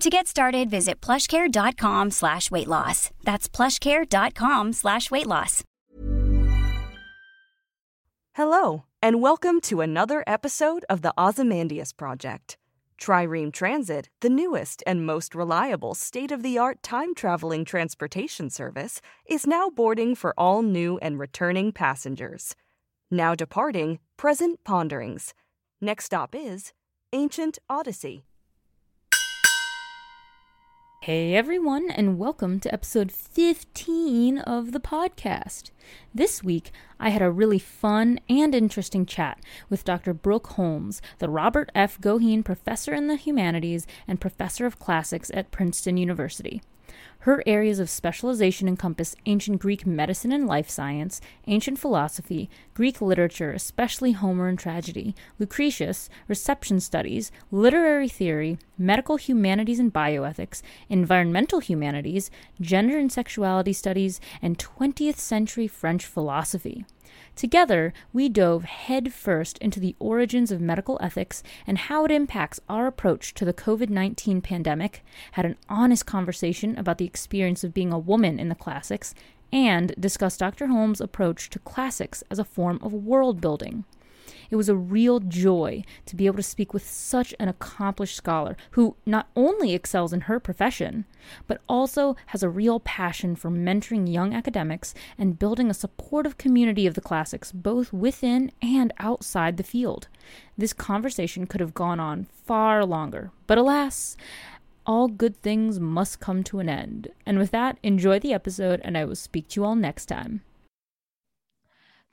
To get started, visit plushcare.com slash weight loss. That's plushcare.com slash weight loss. Hello, and welcome to another episode of the Ozymandias Project. Trireme Transit, the newest and most reliable state of the art time traveling transportation service, is now boarding for all new and returning passengers. Now departing, present ponderings. Next stop is Ancient Odyssey. Hey everyone, and welcome to episode 15 of the podcast. This week, I had a really fun and interesting chat with Dr. Brooke Holmes, the Robert F. Goheen Professor in the Humanities and Professor of Classics at Princeton University. Her areas of specialization encompass ancient Greek medicine and life science, ancient philosophy, Greek literature, especially Homer and tragedy, Lucretius, reception studies, literary theory, medical humanities and bioethics, environmental humanities, gender and sexuality studies, and 20th century French philosophy. Together, we dove headfirst into the origins of medical ethics and how it impacts our approach to the COVID 19 pandemic, had an honest conversation about the experience of being a woman in the classics, and discussed Dr. Holmes' approach to classics as a form of world building. It was a real joy to be able to speak with such an accomplished scholar who not only excels in her profession, but also has a real passion for mentoring young academics and building a supportive community of the classics both within and outside the field. This conversation could have gone on far longer, but alas, all good things must come to an end. And with that, enjoy the episode, and I will speak to you all next time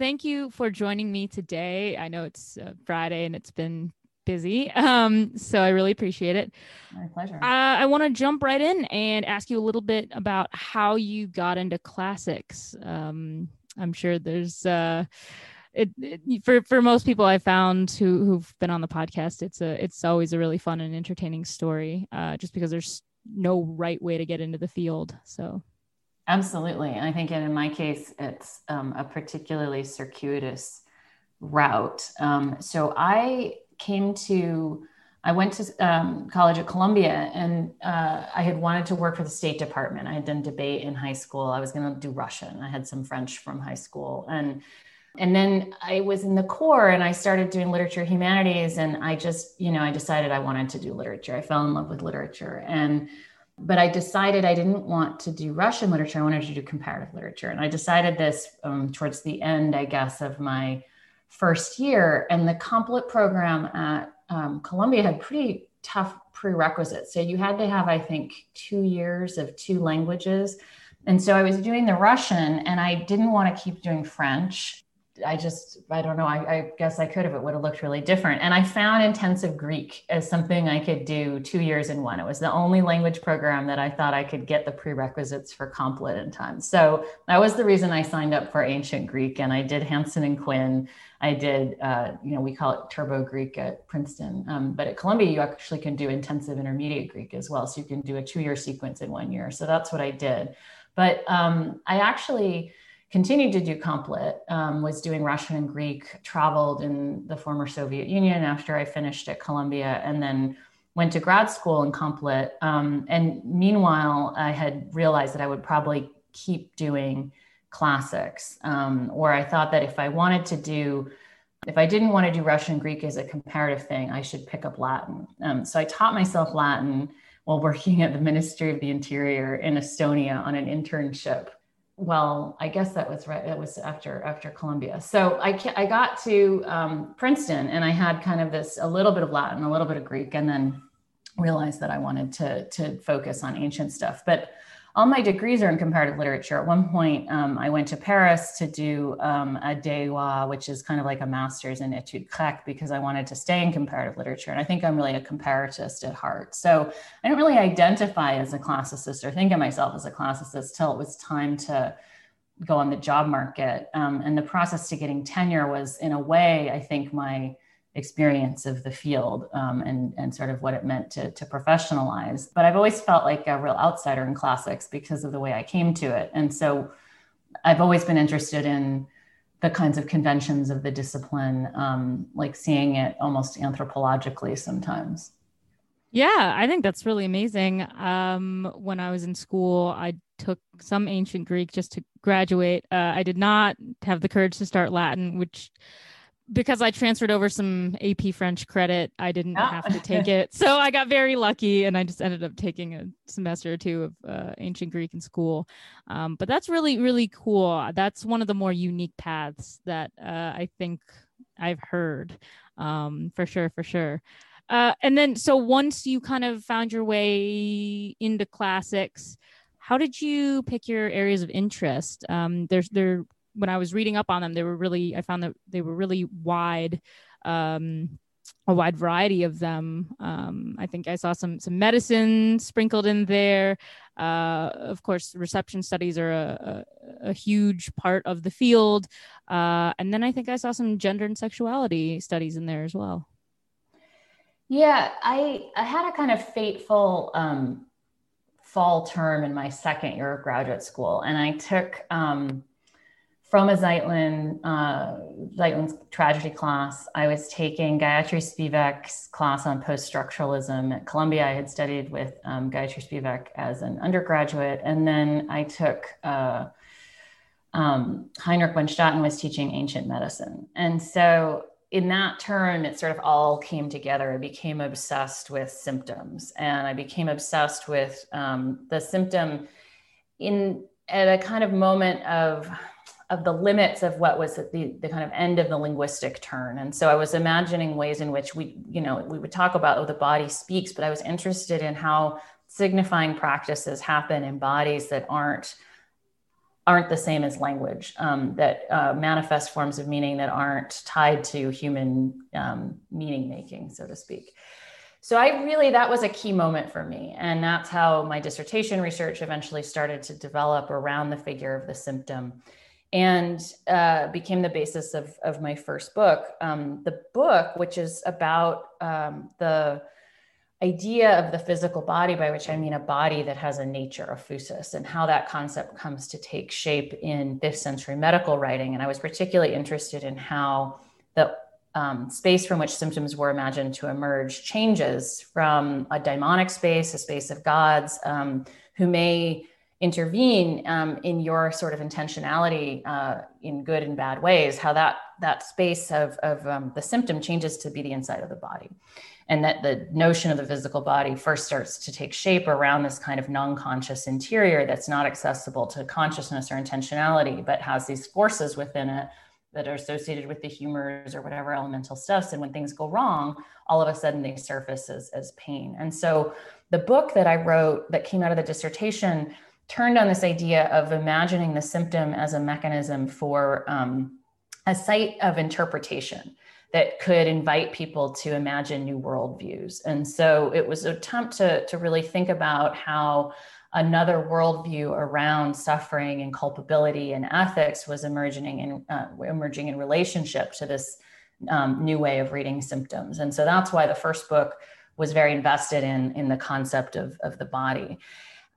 thank you for joining me today. I know it's uh, Friday and it's been busy. Um, so I really appreciate it. My pleasure. Uh, I want to jump right in and ask you a little bit about how you got into classics. Um, I'm sure there's uh, it, it, for for most people I found who who've been on the podcast, it's a it's always a really fun and entertaining story. Uh, just because there's no right way to get into the field. So Absolutely. And I think in my case, it's um, a particularly circuitous route. Um, so I came to, I went to um, college at Columbia and uh, I had wanted to work for the State Department. I had done debate in high school. I was going to do Russian. I had some French from high school. And and then I was in the Core and I started doing literature humanities. And I just, you know, I decided I wanted to do literature. I fell in love with literature. And but I decided I didn't want to do Russian literature. I wanted to do comparative literature. And I decided this um, towards the end, I guess, of my first year. And the CompLit program at um, Columbia had pretty tough prerequisites. So you had to have, I think, two years of two languages. And so I was doing the Russian and I didn't want to keep doing French. I just, I don't know. I, I, guess I could have. It would have looked really different. And I found intensive Greek as something I could do two years in one. It was the only language program that I thought I could get the prerequisites for CompLit in time. So that was the reason I signed up for ancient Greek. And I did Hansen and Quinn. I did, uh, you know, we call it Turbo Greek at Princeton. Um, but at Columbia, you actually can do intensive intermediate Greek as well. So you can do a two year sequence in one year. So that's what I did. But um, I actually, continued to do CompLit, um, was doing Russian and Greek, traveled in the former Soviet Union after I finished at Columbia, and then went to grad school in CompLit. Um, and meanwhile, I had realized that I would probably keep doing classics, um, or I thought that if I wanted to do if I didn't want to do Russian and Greek as a comparative thing, I should pick up Latin. Um, so I taught myself Latin while working at the Ministry of the Interior in Estonia on an internship well, I guess that was right. That was after after Columbia. So I I got to um, Princeton and I had kind of this a little bit of Latin, a little bit of Greek, and then realized that I wanted to to focus on ancient stuff. But all my degrees are in comparative literature. At one point, um, I went to Paris to do um, a DEUA, which is kind of like a master's in études grecques, because I wanted to stay in comparative literature. And I think I'm really a comparatist at heart. So I don't really identify as a classicist or think of myself as a classicist till it was time to go on the job market. Um, and the process to getting tenure was, in a way, I think my experience of the field um, and, and sort of what it meant to, to professionalize. But I've always felt like a real outsider in classics because of the way I came to it. And so I've always been interested in the kinds of conventions of the discipline, um, like seeing it almost anthropologically sometimes. Yeah, I think that's really amazing. Um, when I was in school, I took some ancient Greek just to graduate. Uh, I did not have the courage to start Latin, which because I transferred over some AP French credit, I didn't yeah. have to take it. So I got very lucky and I just ended up taking a semester or two of uh, ancient Greek in school. Um, but that's really, really cool. That's one of the more unique paths that uh, I think I've heard um, for sure, for sure. Uh, and then, so once you kind of found your way into classics, how did you pick your areas of interest? Um, there's there when I was reading up on them, they were really I found that they were really wide, um, a wide variety of them. Um, I think I saw some some medicine sprinkled in there. Uh, of course, reception studies are a, a, a huge part of the field, uh, and then I think I saw some gender and sexuality studies in there as well. Yeah, I I had a kind of fateful. Um, fall term in my second year of graduate school and i took um, Froma Zeitlin, uh, Zeitlin's tragedy class, I was taking Gayatri Spivak's class on post-structuralism at Columbia. I had studied with um, Gayatri Spivak as an undergraduate, and then I took uh, um, Heinrich von Staden was teaching ancient medicine, and so in that term, it sort of all came together. I became obsessed with symptoms, and I became obsessed with um, the symptom in at a kind of moment of of the limits of what was the, the kind of end of the linguistic turn. And so I was imagining ways in which we, you know, we would talk about, oh, the body speaks, but I was interested in how signifying practices happen in bodies that aren't aren't the same as language um, that uh, manifest forms of meaning that aren't tied to human um, meaning making so to speak. So i really that was a key moment for me. And that's how my dissertation research eventually started to develop around the figure of the symptom and uh, became the basis of, of my first book. Um, the book, which is about um, the idea of the physical body, by which I mean a body that has a nature, a phusis, and how that concept comes to take shape in fifth century medical writing. And I was particularly interested in how the um, space from which symptoms were imagined to emerge changes from a daimonic space, a space of gods um, who may intervene um, in your sort of intentionality uh, in good and bad ways, how that that space of, of um, the symptom changes to be the inside of the body. And that the notion of the physical body first starts to take shape around this kind of non conscious interior that's not accessible to consciousness or intentionality, but has these forces within it that are associated with the humors or whatever elemental stuffs. And when things go wrong, all of a sudden they surface as, as pain. And so the book that I wrote that came out of the dissertation turned on this idea of imagining the symptom as a mechanism for um, a site of interpretation that could invite people to imagine new worldviews. And so it was an attempt to, to really think about how another worldview around suffering and culpability and ethics was emerging in, uh, emerging in relationship to this um, new way of reading symptoms. And so that's why the first book was very invested in, in the concept of, of the body.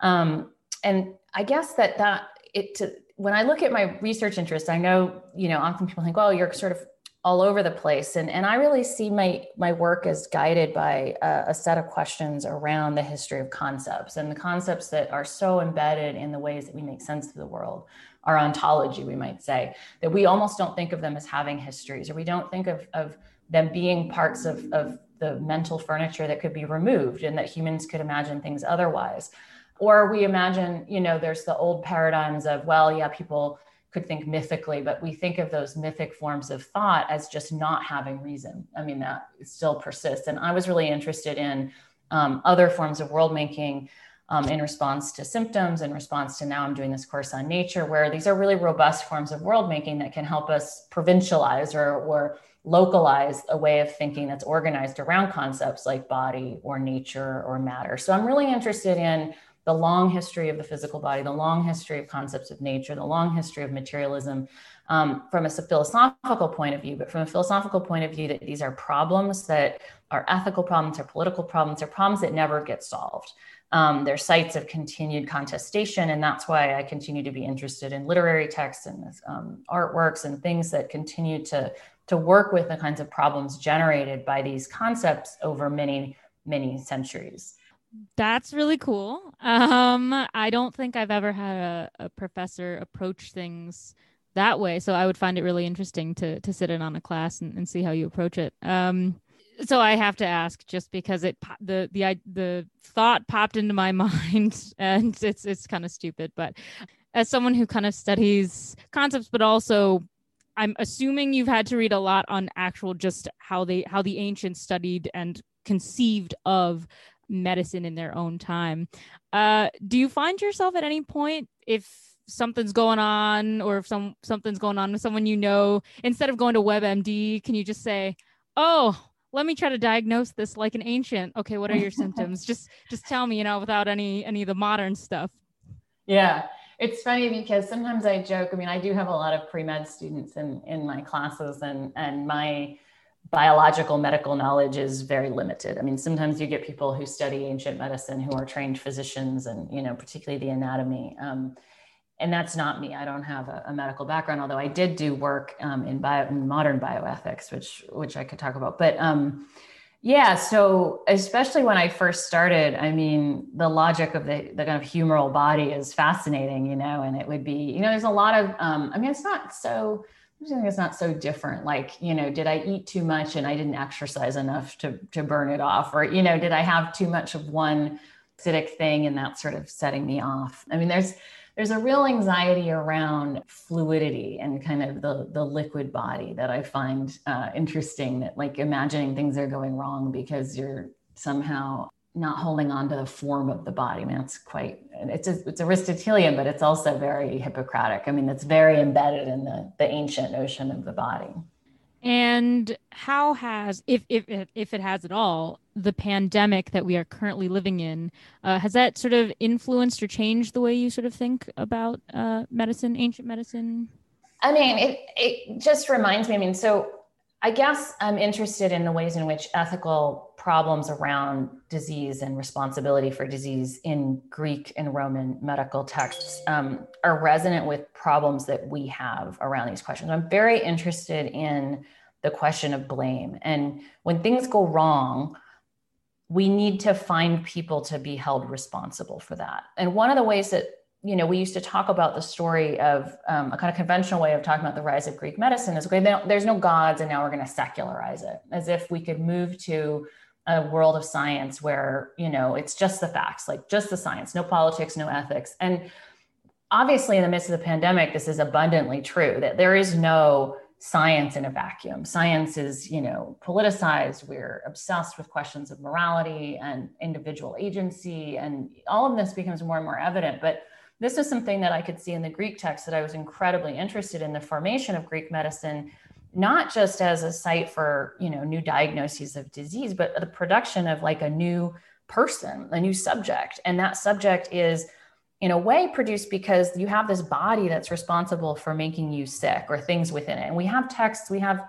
Um, and I guess that that it to, when I look at my research interests, I know you know often people think, well, you're sort of all over the place," and and I really see my my work as guided by a, a set of questions around the history of concepts and the concepts that are so embedded in the ways that we make sense of the world our ontology, we might say, that we almost don't think of them as having histories, or we don't think of, of them being parts of, of the mental furniture that could be removed and that humans could imagine things otherwise. Or we imagine you know there's the old paradigms of well yeah people could think mythically but we think of those mythic forms of thought as just not having reason. I mean that still persists. And i was really interested in um, other forms of world making um, in response to symptoms in response to now i'm doing this course on nature where these are really robust forms of world making that can help us provincialize or, or localize a way of thinking that's organized around concepts like body or nature or matter. So i'm really interested in the long history of the physical body, the long history of concepts of nature, the long history of materialism um, from a philosophical point of view, but from a philosophical point of view, that these are problems that are ethical problems, are political problems, are problems that never get solved. Um, they're sites of continued contestation, and that's why I continue to be interested in literary texts and um, artworks and things that continue to to work with the kinds of problems generated by these concepts over many many centuries that's really cool. Um, I don't think I've ever had a, a, professor approach things that way, so I would find it really interesting to to sit in on a class and, and see how you approach it. Um, so I have to ask, just because it the the the thought popped into my mind, and it's it's kind of stupid, but as someone who kind of studies concepts, but also I'm assuming you've had to read a lot on actual just how they how the ancients studied and conceived of medicine in their own time. Uh, do you find yourself at any point if something's going on or if some something's going on with someone you know, instead of going to WebMD, can you just say, "Oh, let me try to diagnose this like an ancient. Okay, what are your symptoms? Just just tell me, you know, without any any of the modern stuff." Yeah. It's funny because sometimes I joke. I mean, I do have a lot of pre-med students in in my classes and and my biological medical knowledge is very limited. I mean, sometimes you get people who study ancient medicine who are trained physicians and, you know, particularly the anatomy. Um, and that's not me. I don't have a, a medical background, although I did do work um, in, bio, in modern bioethics, which which I could talk about. But um, yeah, so especially when I first started, I mean, the logic of the, the kind of humoral body is fascinating, you know, and it would be, you know, there's a lot of, um, I mean, it's not so It's not so different. Like, you know, did I eat too much and I didn't exercise enough to to burn it off? Or, you know, did I have too much of one acidic thing and that's sort of setting me off? I mean, there's there's a real anxiety around fluidity and kind of the the liquid body that I find uh, interesting. That like imagining things are going wrong because you're somehow not holding on to the form of the body. I mean, it's quite it's a, it's Aristotelian, but it's also very Hippocratic. I mean, it's very embedded in the the ancient notion of the body. And how has, if if if it has at all, the pandemic that we are currently living in, uh, has that sort of influenced or changed the way you sort of think about uh, medicine, ancient medicine? I mean, it it just reminds me. I mean, so I guess I'm interested in the ways in which ethical problems around disease and responsibility for disease in Greek and Roman medical texts um, are resonant with problems that we have around these questions. I'm very interested in the question of blame. And when things go wrong, we need to find people to be held responsible for that. And one of the ways that you know, we used to talk about the story of um, a kind of conventional way of talking about the rise of Greek medicine is okay, there's no gods, and now we're going to secularize it, as if we could move to a world of science where you know it's just the facts, like just the science, no politics, no ethics, and obviously in the midst of the pandemic, this is abundantly true that there is no science in a vacuum. Science is, you know, politicized. We're obsessed with questions of morality and individual agency, and all of this becomes more and more evident. But this is something that I could see in the Greek text that I was incredibly interested in the formation of Greek medicine, not just as a site for, you know, new diagnoses of disease, but the production of like a new person, a new subject. And that subject is in a way produced because you have this body that's responsible for making you sick or things within it. And we have texts, we have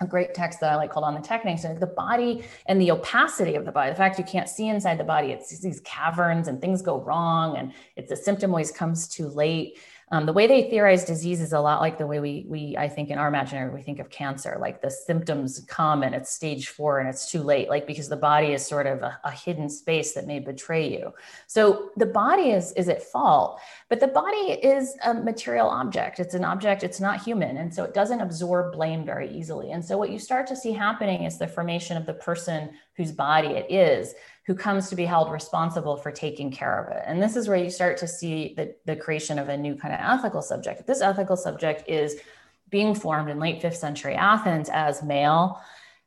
a great text that I like called on the techniques and the body and the opacity of the body. The fact you can't see inside the body, it's these caverns and things go wrong and it's a symptom always comes too late. Um, the way they theorize disease is a lot like the way we, we, I think in our imaginary, we think of cancer, like the symptoms come and it's stage four and it's too late, like because the body is sort of a, a hidden space that may betray you. So the body is, is at fault, but the body is a material object. It's an object, it's not human. And so it doesn't absorb blame very easily. And so what you start to see happening is the formation of the person whose body it is who comes to be held responsible for taking care of it. And this is where you start to see the, the creation of a new kind of ethical subject. This ethical subject is being formed in late fifth century Athens as male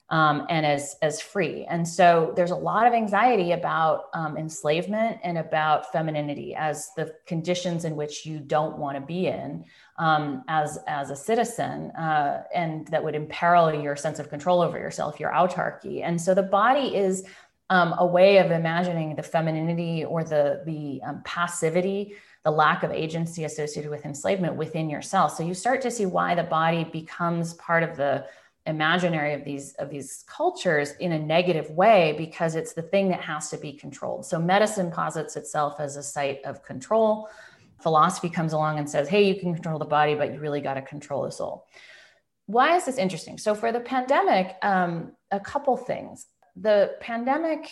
um, and as as free. And so there's a lot of anxiety about um, enslavement and about femininity as the conditions in which you don't want to be in um, as as a citizen, uh, and that would imperil your sense of control over yourself, your autarky. And so the body is um, a way of imagining the femininity or the the um, passivity the lack of agency associated with enslavement within yourself. So you start to see why the body becomes part of the imaginary of these of these cultures in a negative way because it's the thing that has to be controlled. So medicine posits itself as a site of control. Philosophy comes along and says hey you can control the body but you really got to control the soul. Why is this interesting? So for the pandemic um, a couple things the pandemic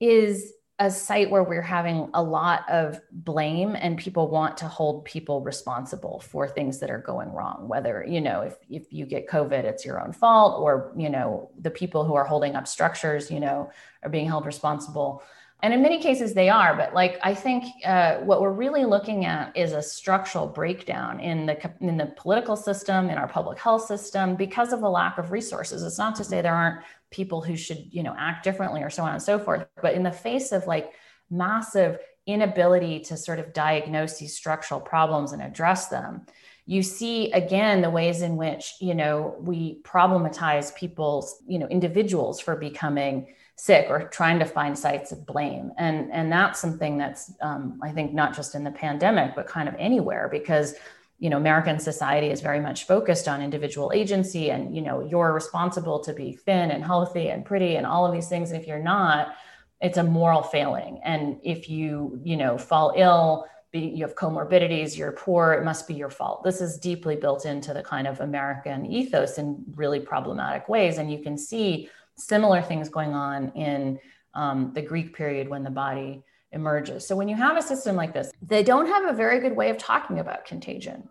is a site where we're having a lot of blame and people want to hold people responsible for things that are going wrong whether you know if, if you get covid it's your own fault or you know the people who are holding up structures you know are being held responsible. And in many cases they are but like i think uh, what we're really looking at is a structural breakdown in the in the political system in our public health system because of the lack of resources. It's not to say there aren't people who should you know act differently or so on and so forth. But in the face of like massive inability to sort of diagnose these structural problems and address them you see again the ways in which you know we problematize people's you know individuals for becoming sick or trying to find sites of blame. And and that's something that's um, i think not just in the pandemic but kind of anywhere because you know american society is very much focused on individual agency and you know you're responsible to be thin and healthy and pretty and all of these things. And if you're not it's a moral failing. And if you you know fall ill be, you have comorbidities you're poor it must be your fault. This is deeply built into the kind of american ethos in really problematic ways. And you can see similar things going on in um, the Greek period when the body emerges. So when you have a system like this, they don't have a very good way of talking about contagion.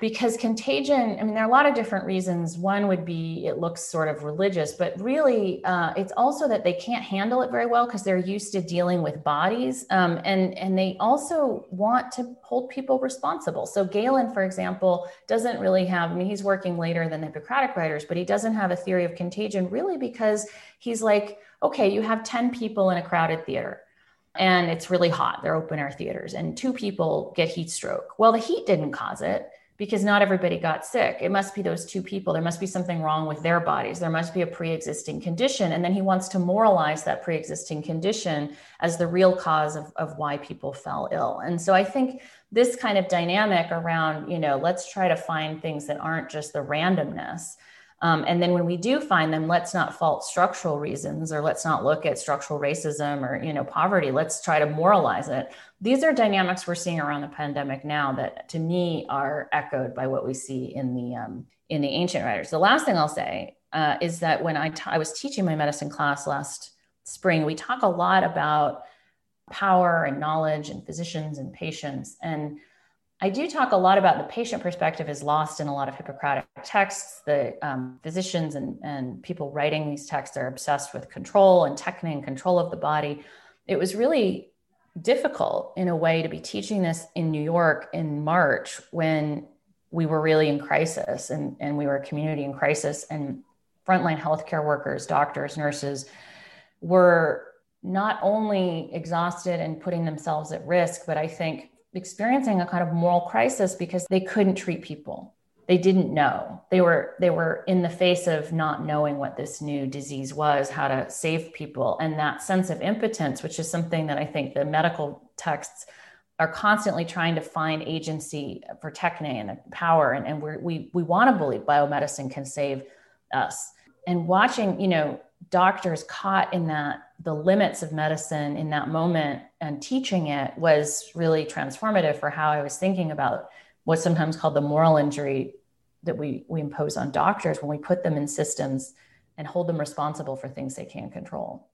Because contagion i mean there are a lot of different reasons. One would be it looks sort of religious but really uh, it's also that they can't handle it very well because they're used to dealing with bodies um, and and they also want to hold people responsible. So galen for example doesn't really have i mean he's working later than the hippocratic writers but he doesn't have a theory of contagion really because he's like okay you have 10 people in a crowded theater and it's really hot they're open air theaters and two people get heat stroke well the heat didn't cause it because not everybody got sick. It must be those two people. There must be something wrong with their bodies. There must be a pre existing condition. And then he wants to moralize that pre existing condition as the real cause of, of why people fell ill. And so I think this kind of dynamic around, you know, let's try to find things that aren't just the randomness um, and then when we do find them, let's not fault structural reasons or let's not look at structural racism or you know poverty. Let's try to moralize it. These are dynamics we're seeing around the pandemic now that to me are echoed by what we see in the um, in the ancient writers. The last thing I'll say uh, is that when I, t- I was teaching my medicine class last spring, we talk a lot about power and knowledge and physicians and patients and I do talk a lot about the patient perspective is lost in a lot of Hippocratic texts. The um, physicians and, and people writing these texts are obsessed with control and technique and control of the body. It was really difficult in a way to be teaching this in New York in March when we were really in crisis and, and we were a community in crisis and frontline healthcare workers, doctors, nurses were not only exhausted and putting themselves at risk, but I think experiencing a kind of moral crisis because they couldn't treat people. They didn't know. They were they were in the face of not knowing what this new disease was how to save people. And that sense of impotence which is something that i think the medical texts are constantly trying to find agency for techne and power. And, and we we want to believe biomedicine can save us. And watching you know doctors caught in that the limits of medicine in that moment and teaching it was really transformative for how I was thinking about what's sometimes called the moral injury that we, we impose on doctors when we put them in systems and hold them responsible for things they can't control.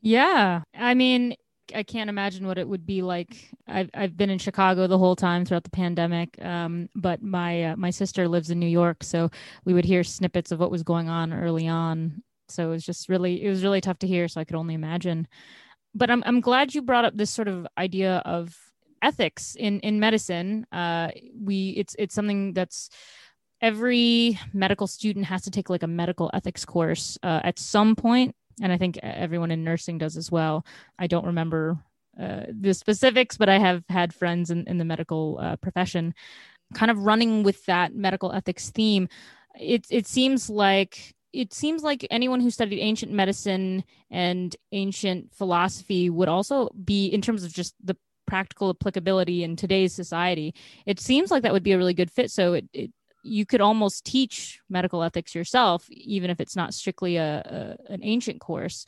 Yeah. I mean, I can't imagine what it would be like. I've I've been in Chicago the whole time throughout the pandemic, um, but my uh, my sister lives in New York, so we would hear snippets of what was going on early on so it was just really it was really tough to hear so i could only imagine. But I'm I'm glad you brought up this sort of idea of ethics in in medicine. Uh, we it's it's something that's every medical student has to take like a medical ethics course uh, at some point and i think everyone in nursing does as well. I don't remember uh, the specifics but i have had friends in, in the medical uh, profession kind of running with that medical ethics theme. It, it seems like it seems like anyone who studied ancient medicine and ancient philosophy would also be in terms of just the practical applicability in today's society it seems like that would be a really good fit. So it, it you could almost teach medical ethics yourself even if it's not strictly a, a, an ancient course.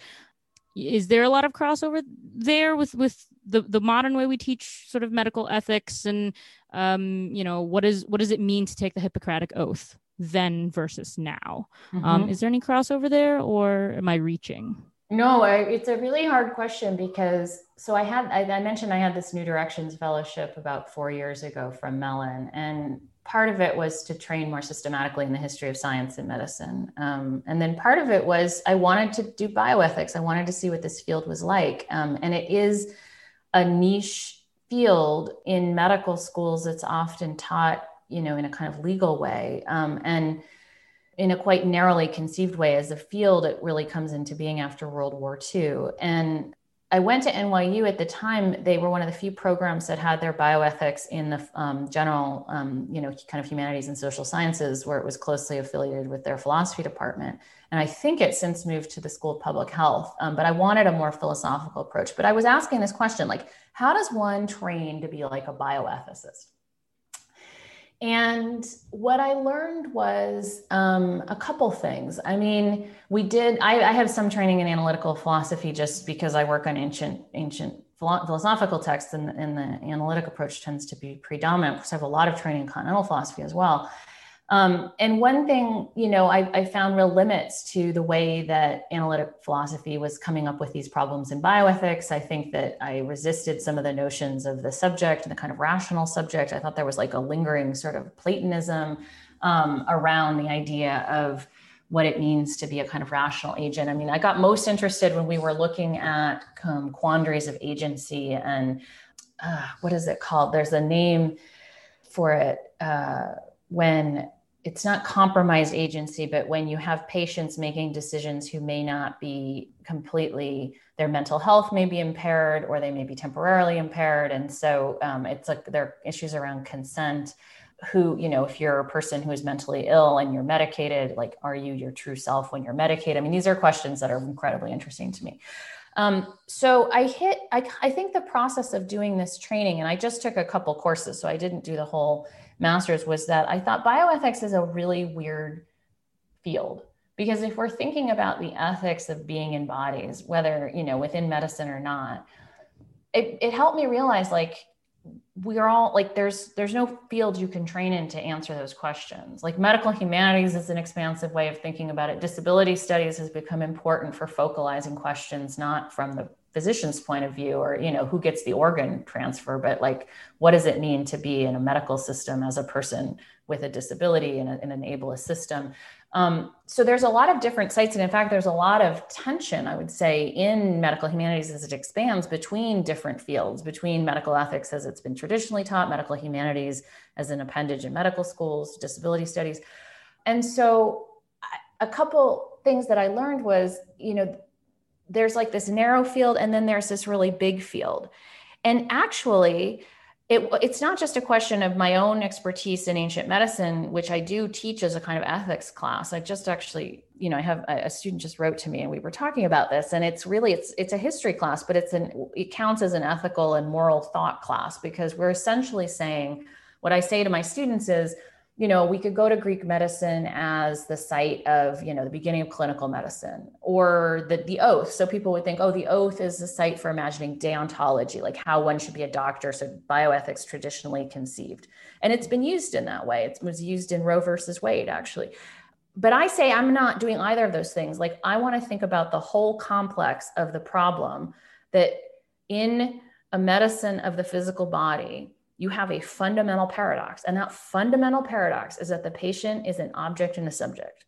Is there a lot of crossover there with with the the modern way we teach sort of medical ethics and um you know what is what does it mean to take the hippocratic oath then versus now um, mm-hmm. um is there any crossover there or am i reaching no I, it's a really hard question because so i had I, I mentioned i had this new directions fellowship about four years ago from mellon and part of it was to train more systematically in the history of science and medicine. Um, and then part of it was I wanted to do bioethics. I wanted to see what this field was like. Um, and it is a niche field in medical schools that's often taught, you know, in a kind of legal way. Um, and in a quite narrowly conceived way as a field, it really comes into being after World War II. And I went to NYU at the time. They were one of the few programs that had their bioethics in the um, general, um, you know, kind of humanities and social sciences, where it was closely affiliated with their philosophy department. And I think it since moved to the School of Public Health. Um, but I wanted a more philosophical approach. But I was asking this question, like, how does one train to be like a bioethicist? And what I learned was um, a couple things. I mean, we did. I, I, have some training in analytical philosophy just because I work on ancient ancient philosophical texts, and, and the analytic approach tends to be predominant. So I have a lot of training in continental philosophy as well. Um, and one thing, you know, I, I, found real limits to the way that analytic philosophy was coming up with these problems in bioethics. I think that I resisted some of the notions of the subject and the kind of rational subject. I thought there was like a lingering sort of Platonism um, around the idea of what it means to be a kind of rational agent. I mean, I got most interested when we were looking at um, quandaries of agency and uh, what is it called? There's a name for it. Uh, when it's not compromised agency, but when you have patients making decisions who may not be completely, their mental health may be impaired or they may be temporarily impaired. And so um, it's like there are issues around consent. Who, you know, if you're a person who is mentally ill and you're medicated, like, are you your true self when you're medicated? I mean, these are questions that are incredibly interesting to me. Um, so I hit, I, I think the process of doing this training, and I just took a couple courses, so I didn't do the whole master's was that I thought bioethics is a really weird field. Because if we're thinking about the ethics of being in bodies, whether, you know, within medicine or not, it, it helped me realize like we're all like there's there's no field you can train in to answer those questions. Like medical humanities is an expansive way of thinking about it. Disability studies has become important for focalizing questions not from the physician's point of view or you know who gets the organ transfer but like what does it mean to be in a medical system as a person with a disability in, a, in an ableist system? Um, so there's a lot of different sites and in fact there's a lot of tension i would say in medical humanities as it expands between different fields between medical ethics as it's been traditionally taught medical humanities as an appendage in medical schools disability studies. And so a couple things that i learned was you know there's like this narrow field and then there's this really big field. And actually, it, it's not just a question of my own expertise in ancient medicine, which I do teach as a kind of ethics class. I just actually, you know, I have a, a student just wrote to me and we were talking about this, and it's really it's it's a history class, but it's an it counts as an ethical and moral thought class because we're essentially saying what I say to my students is you know, we could go to Greek medicine as the site of, you know, the beginning of clinical medicine or the, the oath. So people would think, oh, the oath is the site for imagining deontology, like how one should be a doctor. So bioethics traditionally conceived. And it's been used in that way. It was used in Roe versus Wade, actually. But I say I'm not doing either of those things. Like I want to think about the whole complex of the problem that in a medicine of the physical body, you have a fundamental paradox. And that fundamental paradox is that the patient is an object and a subject.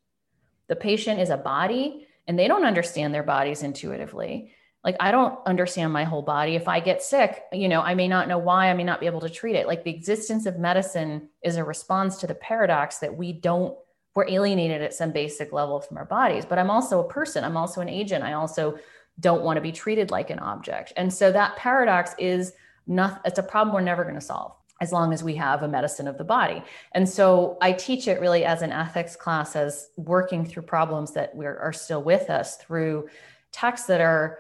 The patient is a body, and they don't understand their bodies intuitively. like i don't understand my whole body. If i get sick you know i may not know why. I may not be able to treat it. Like the existence of medicine is a response to the paradox that we don't we're alienated at some basic level from our bodies. But i'm also a person. I'm also an agent. I also don't want to be treated like an object. And so that paradox is not it's a problem we're never going to solve as long as we have a medicine of the body. And so I teach it really as an ethics class, as working through problems that are still with us through texts that are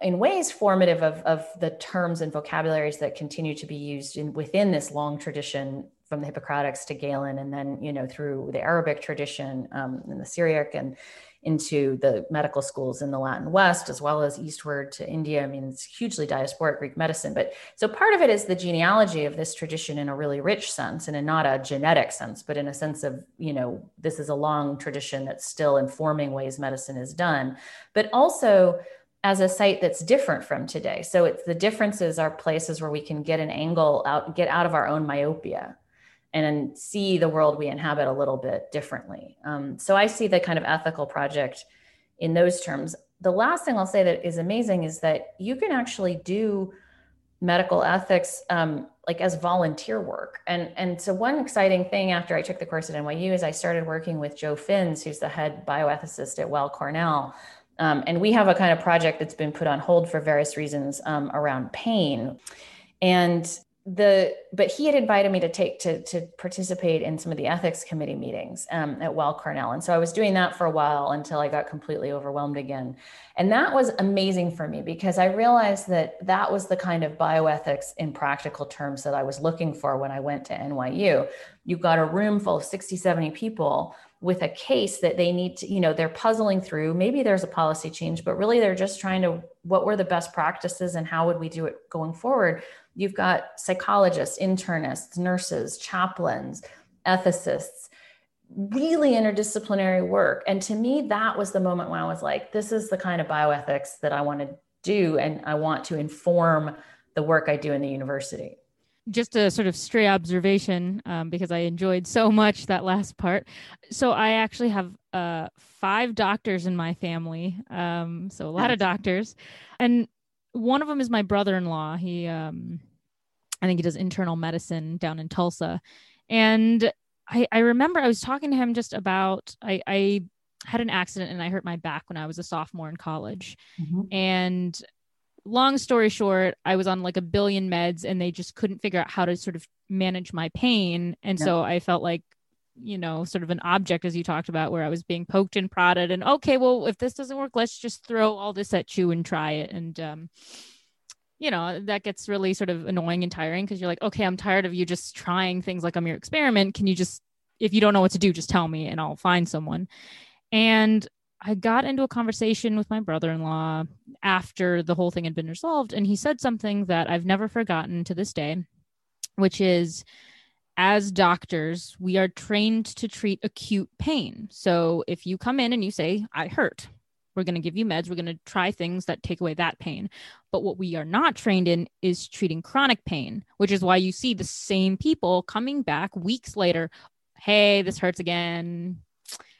in ways formative of, of the terms and vocabularies that continue to be used in, within this long tradition from the Hippocratics to Galen, and then you know through the Arabic tradition um, and the Syriac and into the medical schools in the Latin West, as well as eastward to India. I mean, it's hugely diasporic Greek medicine. But so part of it is the genealogy of this tradition in a really rich sense and in not a genetic sense, but in a sense of, you know, this is a long tradition that's still informing ways medicine is done. But also, as a site that's different from today. So it's the differences are places where we can get an angle out, get out of our own myopia and see the world we inhabit a little bit differently. Um, so I see the kind of ethical project in those terms. The last thing I'll say that is amazing is that you can actually do medical ethics um, like as volunteer work. And, and so one exciting thing after I took the course at NYU is I started working with Joe Fins, who's the head bioethicist at Weill Cornell. Um, and we have a kind of project that's been put on hold for various reasons um, around pain. And the but he had invited me to take to to participate in some of the ethics committee meetings um, at Weill Cornell, and so I was doing that for a while until I got completely overwhelmed again, and that was amazing for me because I realized that that was the kind of bioethics in practical terms that I was looking for when I went to NYU. You've got a room full of 60, 70 people with a case that they need to, you know, they're puzzling through. Maybe there's a policy change, but really they're just trying to what were the best practices and how would we do it going forward You've got psychologists, internists, nurses, chaplains, ethicists, really interdisciplinary work. And to me, that was the moment when I was like, this is the kind of bioethics that I want to do. And I want to inform the work I do in the university. Just a sort of stray observation, um, because I enjoyed so much that last part. So I actually have uh, five doctors in my family, um, so a lot of doctors, and one of them is my brother-in-law. He um, I think he does internal medicine down in Tulsa. And I, I remember I was talking to him just about I, I had an accident and I hurt my back when I was a sophomore in college. Mm-hmm. And long story short, I was on like a billion meds and they just couldn't figure out how to sort of manage my pain. And yeah. so I felt like, you know, sort of an object, as you talked about, where I was being poked and prodded. And okay, well, if this doesn't work, let's just throw all this at you and try it. And, um, you know that gets really sort of annoying and tiring because you're like okay i'm tired of you just trying things like i'm your experiment can you just if you don't know what to do just tell me and i'll find someone and i got into a conversation with my brother-in-law after the whole thing had been resolved and he said something that i've never forgotten to this day which is as doctors we are trained to treat acute pain so if you come in and you say i hurt we're going to give you meds. We're going to try things that take away that pain. But what we are not trained in is treating chronic pain, which is why you see the same people coming back weeks later. Hey, this hurts again.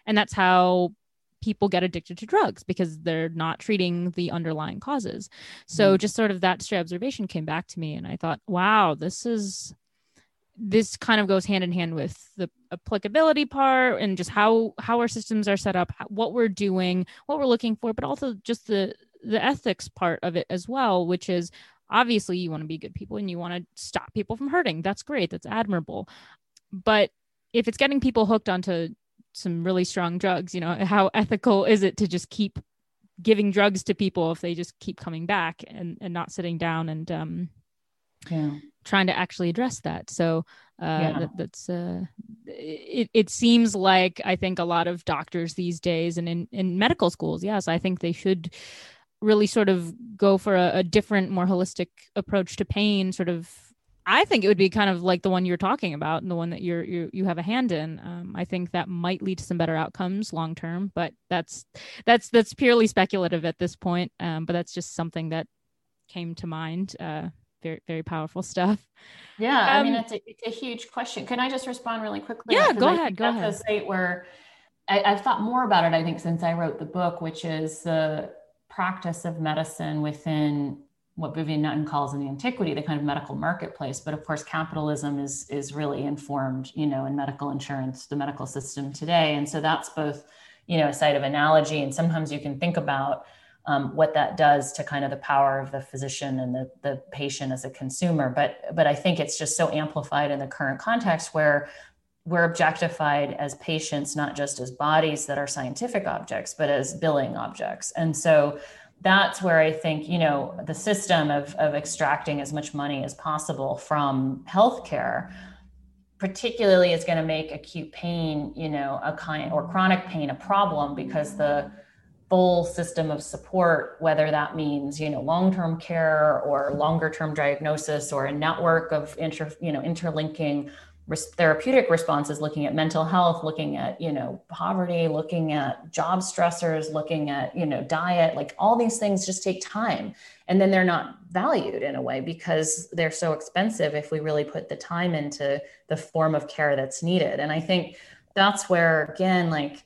And that's how people get addicted to drugs because they're not treating the underlying causes. So mm. just sort of that observation came back to me and I thought, wow, this is this kind of goes hand in hand with the applicability part and just how how our systems are set up what we're doing what we're looking for but also just the the ethics part of it as well which is obviously you want to be good people and you want to stop people from hurting that's great that's admirable but if it's getting people hooked onto some really strong drugs you know how ethical is it to just keep giving drugs to people if they just keep coming back and, and not sitting down and um yeah trying to actually address that. So uh, yeah. that, that's uh, it. It seems like I think a lot of doctors these days and in in medical schools, yes, I think they should really sort of go for a, a different, more holistic approach to pain. Sort of, I think it would be kind of like the one you're talking about and the one that you're you you have a hand in. Um, I think that might lead to some better outcomes long term, but that's that's that's purely speculative at this point. Um, but that's just something that came to mind uh, very very powerful stuff yeah um, i mean um, it's a, it's a huge question can i just respond really quickly yeah go I ahead go ahead a site where I, i've thought more about it i think since i wrote the book which is the practice of medicine within what Vivian Nutton calls in the antiquity, the kind of medical marketplace. But of course, capitalism is is really informed, you know, in medical insurance, the medical system today. And so that's both, you know, a site of analogy. And sometimes you can think about um, what that does to kind of the power of the physician and the, the patient as a consumer. But but I think it's just so amplified in the current context where we're objectified as patients, not just as bodies that are scientific objects, but as billing objects. And so that's where I think, you know, the system of, of extracting as much money as possible from healthcare, particularly is going to make acute pain, you know, a kind or chronic pain a problem because the full system of support, whether that means, you know, long-term care or longer-term diagnosis or a network of inter, you know, interlinking therapeutic responses looking at mental health looking at you know poverty looking at job stressors looking at you know diet like all these things just take time. And then they're not valued in a way because they're so expensive if we really put the time into the form of care that's needed. And i think that's where again like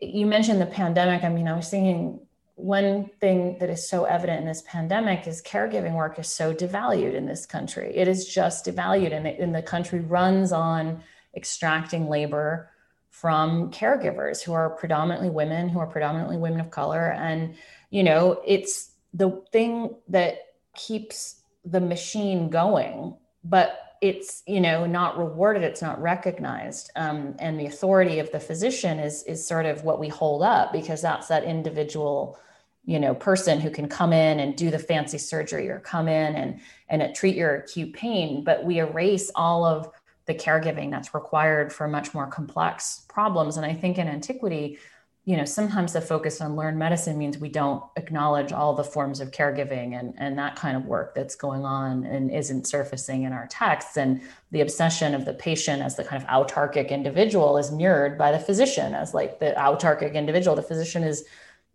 you mentioned the pandemic. I mean i was thinking one thing that is so evident in this pandemic is caregiving work is so devalued in this country. It is just devalued, and, and the country runs on extracting labor from caregivers who are predominantly women, who are predominantly women of color. And, you know, it's the thing that keeps the machine going, but it's you know not rewarded it's not recognized um, and the authority of the physician is is sort of what we hold up because that's that individual you know person who can come in and do the fancy surgery or come in and and treat your acute pain but we erase all of the caregiving that's required for much more complex problems. And i think in antiquity you know sometimes the focus on learned medicine means we don't acknowledge all the forms of caregiving and and that kind of work that's going on and isn't surfacing in our texts. And the obsession of the patient as the kind of autarkic individual is mirrored by the physician as like the autarkic individual. The physician is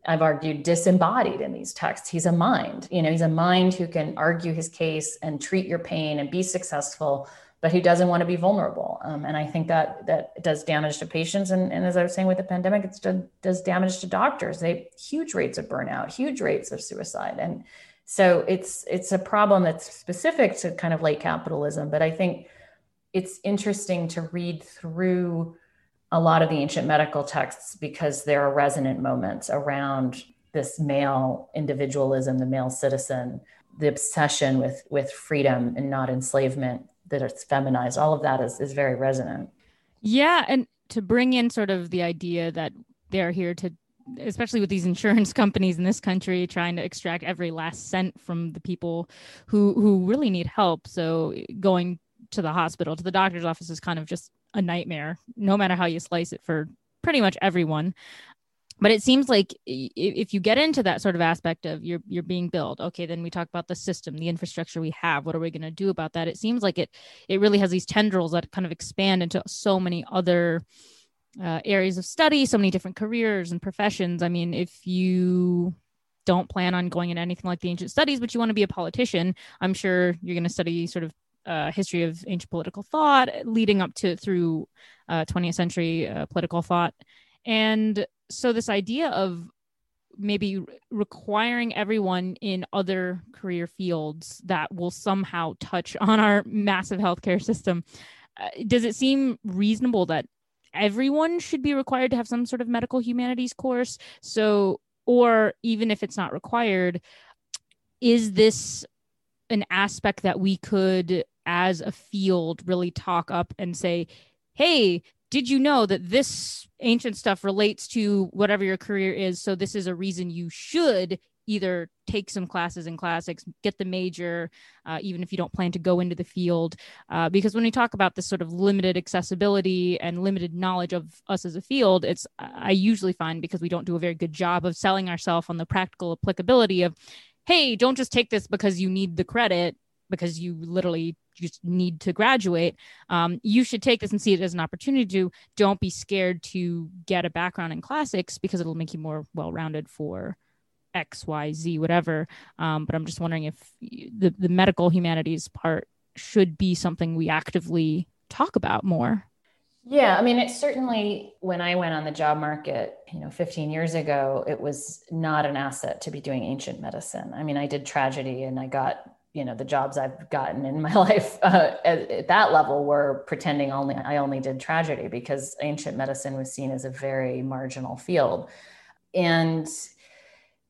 I've argued disembodied in these texts. He's a mind, you know, he's a mind who can argue his case and treat your pain and be successful, but who doesn't want to be vulnerable. Um, and I think that that does damage to patients. And, and as I was saying with the pandemic, it does damage to doctors. They huge rates of burnout, huge rates of suicide. And so it's it's a problem that's specific to kind of late capitalism. But I think it's interesting to read through a lot of the ancient medical texts because there are resonant moments around this male individualism, the male citizen, the obsession with with freedom and not enslavement, that it's feminized. All of that is is very resonant. Yeah, and to bring in sort of the idea that they're here to especially with these insurance companies in this country trying to extract every last cent from the people who who really need help so going to the hospital to the doctor's office is kind of just a nightmare, no matter how you slice it for pretty much everyone. But it seems like if you get into that sort of aspect of you're you're being billed, okay, then we talk about the system, the infrastructure we have. What are we going to do about that? It seems like it it really has these tendrils that kind of expand into so many other uh, areas of study, so many different careers and professions. I mean, if you don't plan on going into anything like the ancient studies, but you want to be a politician, I'm sure you're going to study sort of uh, history of ancient political thought leading up to through uh, 20th century uh, political thought. And so this idea of maybe requiring everyone in other career fields that will somehow touch on our massive healthcare system uh, does it seem reasonable that everyone should be required to have some sort of medical humanities course? So or even if it's not required is this an aspect that we could as a field really talk up and say, hey, did you know that this ancient stuff relates to whatever your career is? So this is a reason you should either take some classes in classics, get the major, uh, even if you don't plan to go into the field. Uh, because when we talk about this sort of limited accessibility and limited knowledge of us as a field, it's I usually find because we don't do a very good job of selling ourselves on the practical applicability of, hey, don't just take this because you need the credit because you literally just need to graduate um, you should take this and see it as an opportunity to don't be scared to get a background in classics because it'll make you more well-rounded for x y z whatever. Um, but i'm just wondering if the, the medical humanities part should be something we actively talk about more. Yeah, I mean, it certainly when I went on the job market, you know, 15 years ago, it was not an asset to be doing ancient medicine. I mean, I did tragedy and I got, you know, the jobs I've gotten in my life uh, at, at, that level were pretending only I only did tragedy because ancient medicine was seen as a very marginal field. And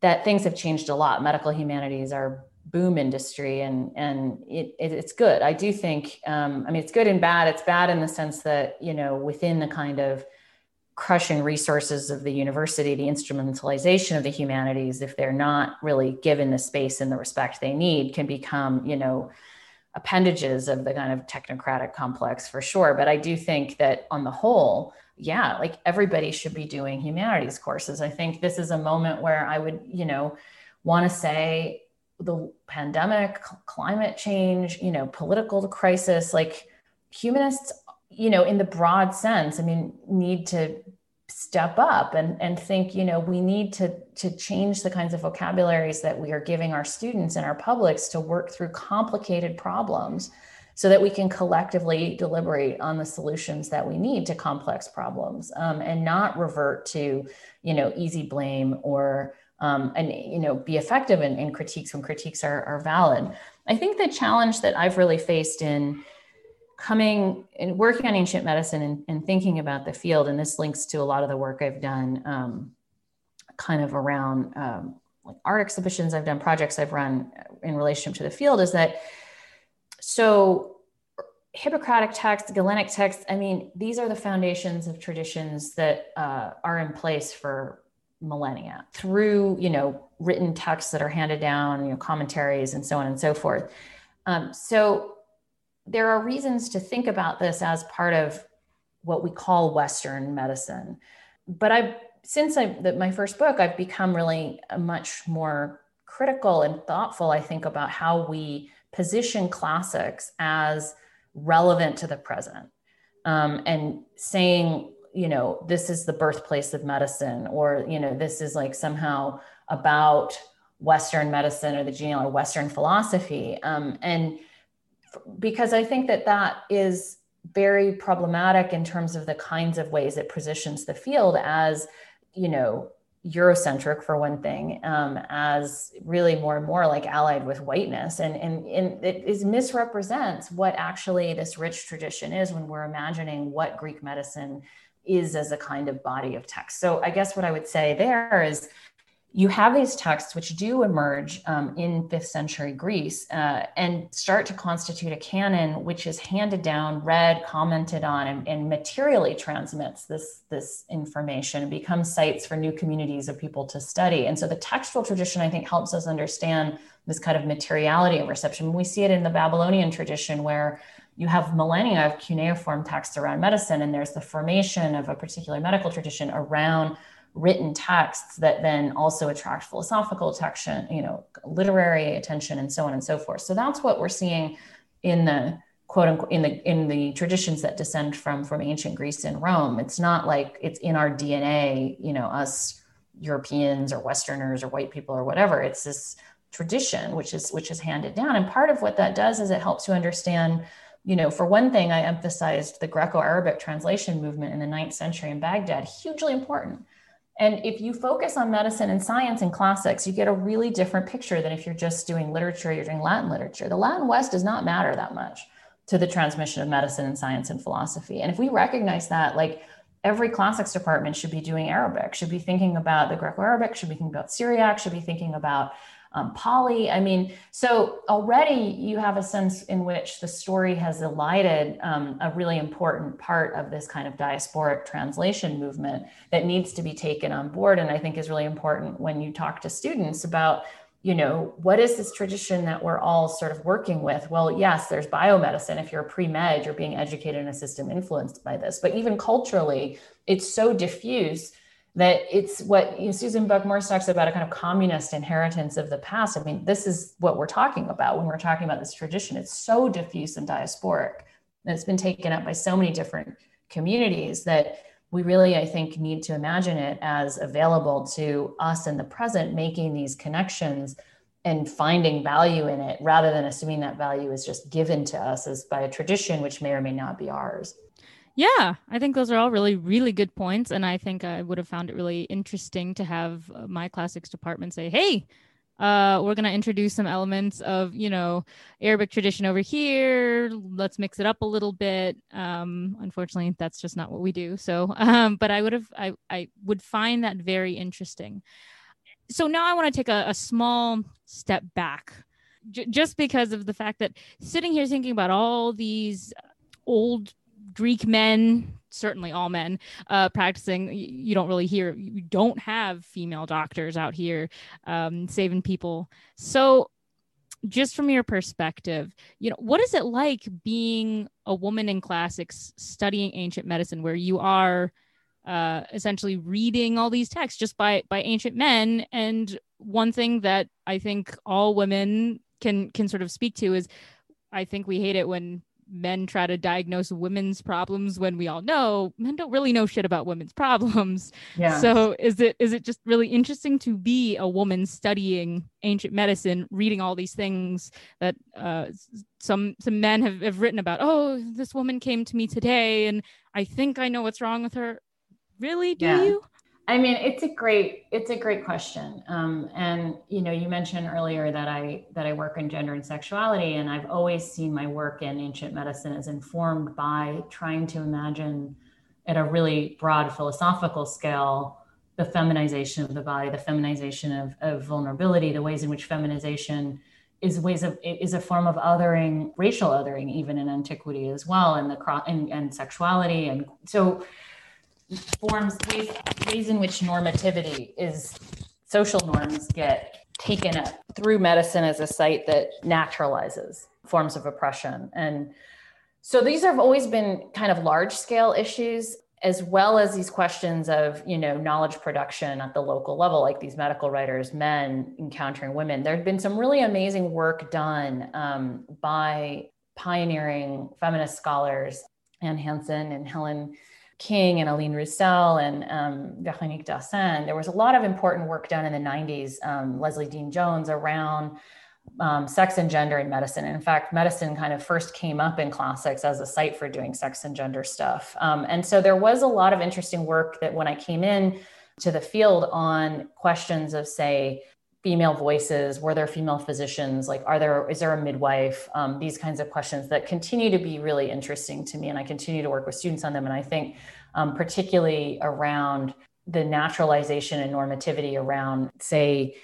that things have changed a lot. Medical humanities are boom industry and and it, it, it's good i do think um, i mean it's good and bad it's bad in the sense that you know within the kind of crushing resources of the university the instrumentalization of the humanities if they're not really given the space and the respect they need can become you know appendages of the kind of technocratic complex for sure. But i do think that on the whole yeah like everybody should be doing humanities courses. I think this is a moment where i would you know want to say the pandemic, climate change, you know, political crisis, like humanists, you know, in the broad sense, I mean, need to step up and, and think, you know, we need to, to change the kinds of vocabularies that we are giving our students and our publics to work through complicated problems so that we can collectively deliberate on the solutions that we need to complex problems um, and not revert to, you know, easy blame or um, and you know be effective in, in critiques when critiques are, are valid. I think the challenge that i've really faced in coming and working on ancient medicine and, and, thinking about the field and this links to a lot of the work i've done um, kind of around um, like art exhibitions i've done projects i've run in relationship to the field is that so Hippocratic texts, Galenic texts, I mean, these are the foundations of traditions that uh, are in place for millennia through you know written texts that are handed down you know commentaries and so on and so forth. Um, so there are reasons to think about this as part of what we call western medicine. But i've since i the, my first book i've become really much more critical and thoughtful i think about how we position classics as relevant to the present. Um, and saying you know this is the birthplace of medicine or you know this is like somehow about western medicine or the genial or western philosophy. Um, and because i think that that is very problematic in terms of the kinds of ways it positions the field as you know eurocentric for one thing um, as really more and more like allied with whiteness and, and, and it is misrepresents what actually this rich tradition is when we're imagining what greek medicine is as a kind of body of text. So I guess what I would say there is you have these texts which do emerge um, in fifth century Greece uh, and start to constitute a canon which is handed down, read, commented on, and, and, materially transmits this, this information and becomes sites for new communities of people to study. And so the textual tradition, I think, helps us understand this kind of materiality of reception. We see it in the Babylonian tradition where you have millennia of cuneiform texts around medicine, and there's the formation of a particular medical tradition around written texts that then also attract philosophical attention, you know, literary attention, and so on and so forth. So that's what we're seeing in the quote unquote in the in the traditions that descend from from ancient Greece and Rome. It's not like it's in our DNA, you know, us Europeans or Westerners or white people or whatever. It's this tradition which is which is handed down. And part of what that does is it helps you understand you know, for one thing, I emphasized the Greco Arabic translation movement in the ninth century in Baghdad, hugely important. And if you focus on medicine and science and classics, you get a really different picture than if you're just doing literature, you're doing Latin literature. The Latin West does not matter that much to the transmission of medicine and science and philosophy. And if we recognize that, like every classics department should be doing Arabic, should be thinking about the Greco Arabic, should be thinking about Syriac, should be thinking about um, Pali. I mean, so already you have a sense in which the story has elided um, a really important part of this kind of diasporic translation movement that needs to be taken on board. And I think is really important when you talk to students about you know, what is this tradition that we're all sort of working with? Well, yes, there's biomedicine. If you're a pre med, you're being educated in a system influenced by this. But even culturally, it's so diffuse that it's what you know, Susan Buck-Morss talks about a kind of communist inheritance of the past. I mean, this is what we're talking about when we're talking about this tradition. It's so diffuse and diasporic, and it's been taken up by so many different communities that we really, I think, need to imagine it as available to us in the present, making these connections and finding value in it rather than assuming that value is just given to us as by a tradition which may or may not be ours. Yeah, I think those are all really, really good points. And I think I would have found it really interesting to have uh, my classics department say, hey, uh, we're going to introduce some elements of, you know, Arabic tradition over here. Let's mix it up a little bit. Um, unfortunately, that's just not what we do. So, um, but I would have, I, I would find that very interesting. So now I want to take a, a small step back j- just because of the fact that sitting here thinking about all these old Greek men, certainly all men, uh, practicing. You don't really hear, you don't have female doctors out here um, saving people. So, just from your perspective, you know, what is it like being a woman in classics studying ancient medicine, where you are uh, essentially reading all these texts just by by ancient men? And one thing that I think all women can can sort of speak to is, I think we hate it when men try to diagnose women's problems when we all know men don't really know shit about women's problems. Yeah. So is it is it just really interesting to be a woman studying ancient medicine, reading all these things that uh, some some men have, have written about? Oh, this woman came to me today, and I think I know what's wrong with her. Really? Do yeah. you? I mean, it's a great it's a great question. Um, and you know, you mentioned earlier that I that I work in gender and sexuality, and I've always seen my work in ancient medicine as informed by trying to imagine at a really broad philosophical scale the feminization of the body, the feminization of, of vulnerability, the ways in which feminization is ways of is a form of othering, racial othering, even in antiquity as well, and the and, and sexuality, and so forms ways, ways in which normativity is social norms get taken up through medicine as a site that naturalizes forms of oppression. And so these have always been kind of large scale issues as well as these questions of you know knowledge production at the local level like these medical writers men encountering women. There had been some really amazing work done um, by pioneering feminist scholars anne hansen and helen King and Aline Rousselle and um, Veronique. There was a lot of important work done in the 90s, um, Lesley Dean-Jones, around um, sex and gender in medicine. And in fact, medicine kind of first came up in classics as a site for doing sex and gender stuff. Um, and so there was a lot of interesting work that when I came in to the field on questions of, say, female voices were there female physicians like are there is there a midwife um, these kinds of questions that continue to be really interesting to me and i continue to work with students on them and i think um, particularly around the naturalization and normativity around say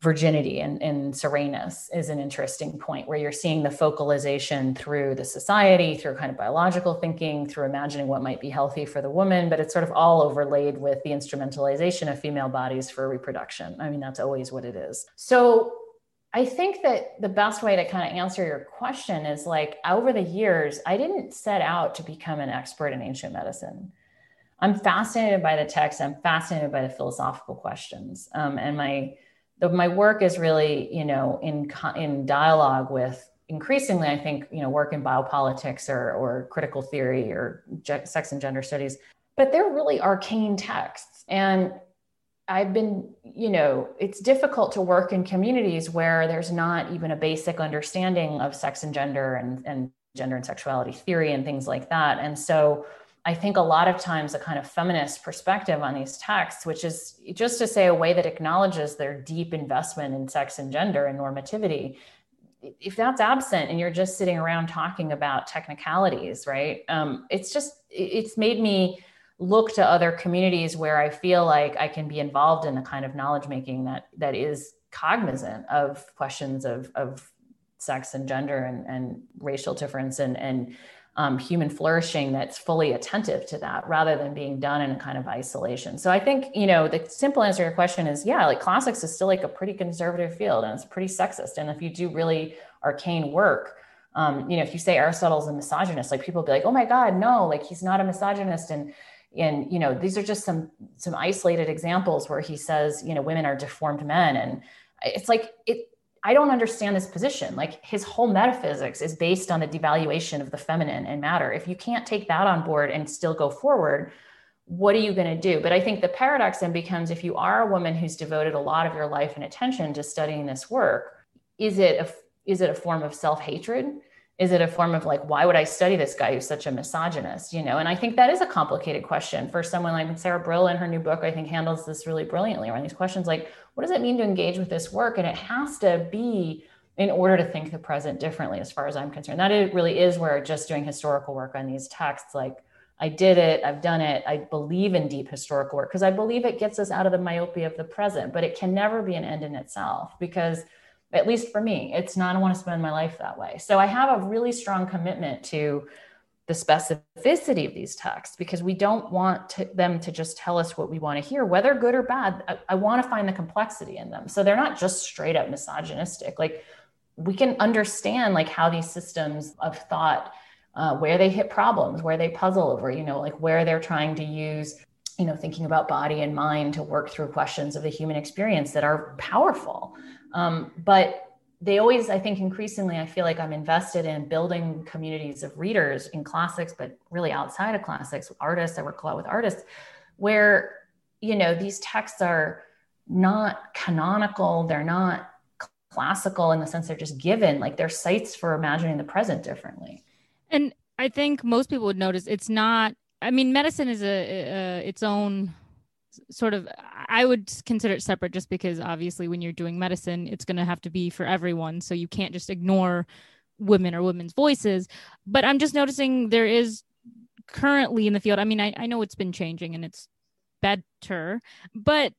virginity and, and sereneness is an interesting point where you're seeing the focalization through the society, through kind of biological thinking, through imagining what might be healthy for the woman, but it's sort of all overlaid with the instrumentalization of female bodies for reproduction. I mean, that's always what it is. So I think that the best way to kind of answer your question is like over the years, I didn't set out to become an expert in ancient medicine. I'm fascinated by the text. I'm fascinated by the philosophical questions. Um, and my the, my work is really, you know, in in dialogue with increasingly, I think, you know, work in biopolitics or or critical theory or ge- sex and gender studies, but they're really arcane texts. And I've been, you know, it's difficult to work in communities where there's not even a basic understanding of sex and gender and, and gender and sexuality theory and things like that. And so I think a lot of times a kind of feminist perspective on these texts, which is just to say a way that acknowledges their deep investment in sex and gender and normativity. If that's absent and you're just sitting around talking about technicalities, right? Um, it's just, it's made me look to other communities where I feel like I can be involved in the kind of knowledge making that that is cognizant of questions of, of sex and gender and, and racial difference and, and um, human flourishing that's fully attentive to that rather than being done in a kind of isolation. So I think, you know, the simple answer to your question is yeah, like classics is still like a pretty conservative field and it's pretty sexist. And if you do really arcane work, um, you know, if you say Aristotle's a misogynist, like people be like, oh my God, no, like he's not a misogynist. And and you know, these are just some some isolated examples where he says, you know, women are deformed men. And it's like it I don't understand this position. Like his whole metaphysics is based on the devaluation of the feminine and matter. If you can't take that on board and still go forward, what are you going to do? But I think the paradox then becomes if you are a woman who's devoted a lot of your life and attention to studying this work, is it a, is it a form of self hatred? Is it a form of like why would i study this guy who's such a misogynist you know? And i think that is a complicated question for someone like sara brill in her new book i think handles this really brilliantly around these questions like what does it mean to engage with this work? And it has to be in order to think the present differently as far as i'm concerned. That it really is where just doing historical work on these texts like i did it i've done it i believe in deep historical work because i believe it gets us out of the myopia of the present but it can never be an end in itself because at least for me it's not i want to spend my life that way. So i have a really strong commitment to the specificity of these texts because we don't want to, them to just tell us what we want to hear whether good or bad I, I want to find the complexity in them. So they're not just straight up misogynistic. Like we can understand like how these systems of thought uh, where they hit problems where they puzzle over you know like where they're trying to use you know thinking about body and mind to work through questions of the human experience that are powerful. Um, but they always i think increasingly i feel like i'm invested in building communities of readers in classics but really outside of classics artists. I work a lot with artists where you know these texts are not canonical. They're not classical in the sense they're just given like they're sites for imagining the present differently. And i think most people would notice it's not i mean medicine is a, a its own sort of i would consider it separate just because obviously when you're doing medicine it's going to have to be for everyone. So you can't just ignore women or women's voices. But i'm just noticing there is currently in the field i mean i, I know it's been changing and it's better but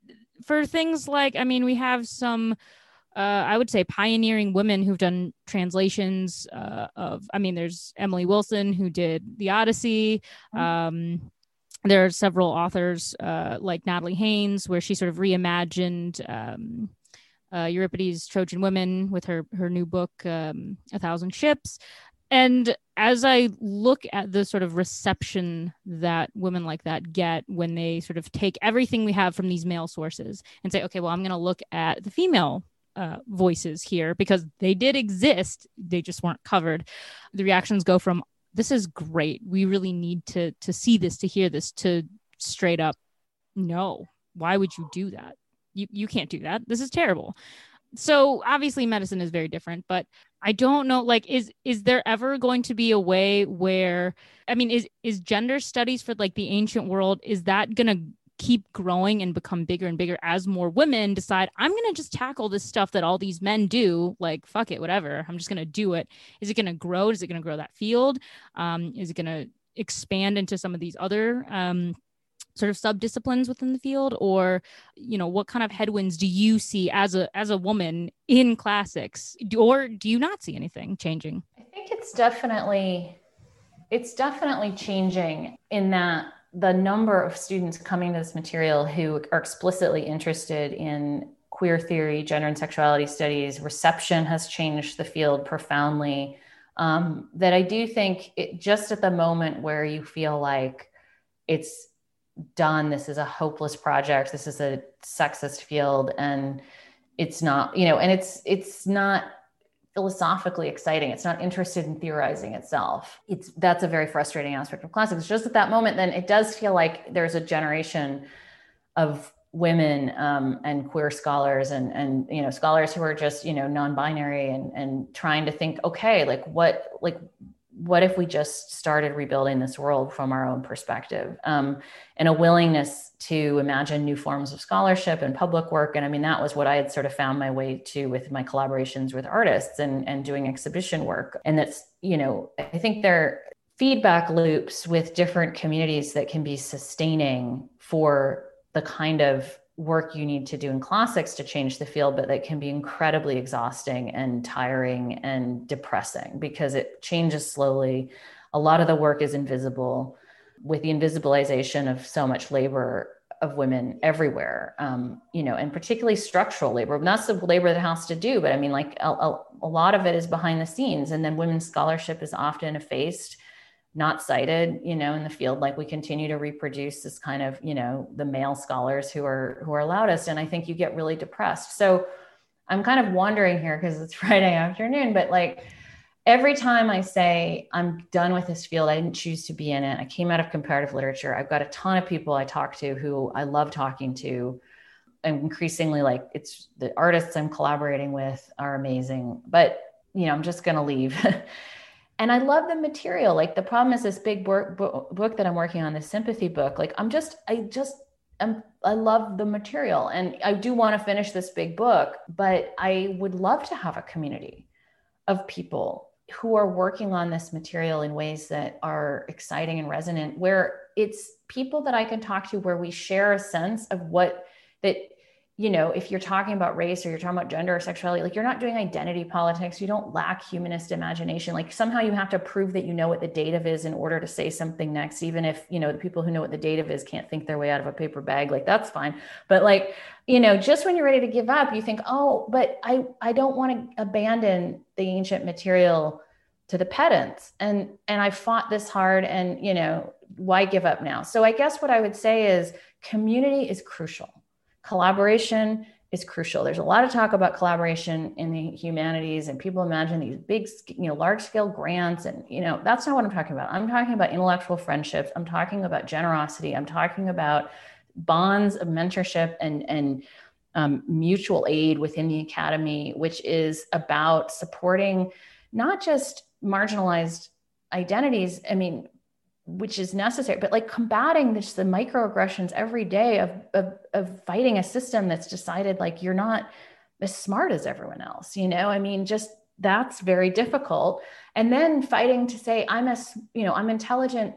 for things like i mean we have some uh, I would say pioneering women who've done translations uh, of. I mean, there's Emily Wilson who did the Odyssey. Mm-hmm. Um, there are several authors uh, like Natalie Haynes, where she sort of reimagined um, uh, Euripides' Trojan Women with her her new book, um, A Thousand Ships. And as I look at the sort of reception that women like that get when they sort of take everything we have from these male sources and say, okay, well, I'm going to look at the female uh, voices here because they did exist, they just weren't covered. The reactions go from this is great. We really need to to see this, to hear this, to straight up, no. Why would you do that? You you can't do that. This is terrible. So obviously medicine is very different, but I don't know like is is there ever going to be a way where I mean is is gender studies for like the ancient world is that going to keep growing and become bigger and bigger as more women decide i'm going to just tackle this stuff that all these men do like fuck it whatever i'm just going to do it. Is it going to grow? Is it going to grow that field? Um, is it going to expand into some of these other um, sort of sub disciplines within the field? Or you know what kind of headwinds do you see as a as a woman in classics? Or do you not see anything changing? I think it's definitely it's definitely changing in that the number of students coming to this material who are explicitly interested in queer theory, gender and sexuality studies, reception has changed the field profoundly. Um, that I do think it, just at the moment where you feel like it's done, this is a hopeless project, this is a sexist field, and it's not, you know, and it's it's not philosophically exciting. It's not interested in theorizing itself. It's that's a very frustrating aspect of classics. Just at that moment, then it does feel like there's a generation of women um, and queer scholars and and you know scholars who are just you know non-binary and and trying to think okay like what like what if we just started rebuilding this world from our own perspective? Um, and a willingness to imagine new forms of scholarship and public work. And i mean that was what i had sort of found my way to with my collaborations with artists and, and doing exhibition work. And that's you know i think there are feedback loops with different communities that can be sustaining for the kind of work you need to do in classics to change the field, but that can be incredibly exhausting and tiring and depressing because it changes slowly. A lot of the work is invisible with the invisibilization of so much labor of women everywhere, um, you know, and particularly structural labor. Not the labor that has to do, but I mean, like a, a, a lot of it is behind the scenes. And then women's scholarship is often effaced not cited you know in the field like we continue to reproduce this kind of you know the male scholars who are who are loudest and i think you get really depressed. So i'm kind of wondering here because it's friday afternoon but like every time i say i'm done with this field i didn't choose to be in it i came out of comparative literature i've got a ton of people i talk to who i love talking to and increasingly like it's the artists i'm collaborating with are amazing but you know i'm just going to leave and I love the material. Like the problem is this big book, book that I'm working on, the sympathy book. Like I'm just, I just, I'm, I love the material and I do want to finish this big book, but I would love to have a community of people who are working on this material in ways that are exciting and resonant, where it's people that I can talk to, where we share a sense of what that you know, if you're talking about race or you're talking about gender or sexuality, like you're not doing identity politics, you don't lack humanist imagination. Like somehow you have to prove that you know what the dative is in order to say something next, even if, you know, the people who know what the dative is can't think their way out of a paper bag, like that's fine. But like, you know, just when you're ready to give up, you think, oh, but I, I don't want to abandon the ancient material to the pedants. And, and I fought this hard and, you know, why give up now? So I guess what I would say is community is crucial collaboration is crucial. There's a lot of talk about collaboration in the humanities, and people imagine these big, you know, large scale grants. And, you know, that's not what I'm talking about. I'm talking about intellectual friendships. I'm talking about generosity. I'm talking about bonds of mentorship and, and, um, mutual aid within the academy, which is about supporting not just marginalized identities. I mean, which is necessary but like combating this the microaggressions every day of, of of fighting a system that's decided like you're not as smart as everyone else you know? I mean just that's very difficult. And then fighting to say i'm as you know i'm intelligent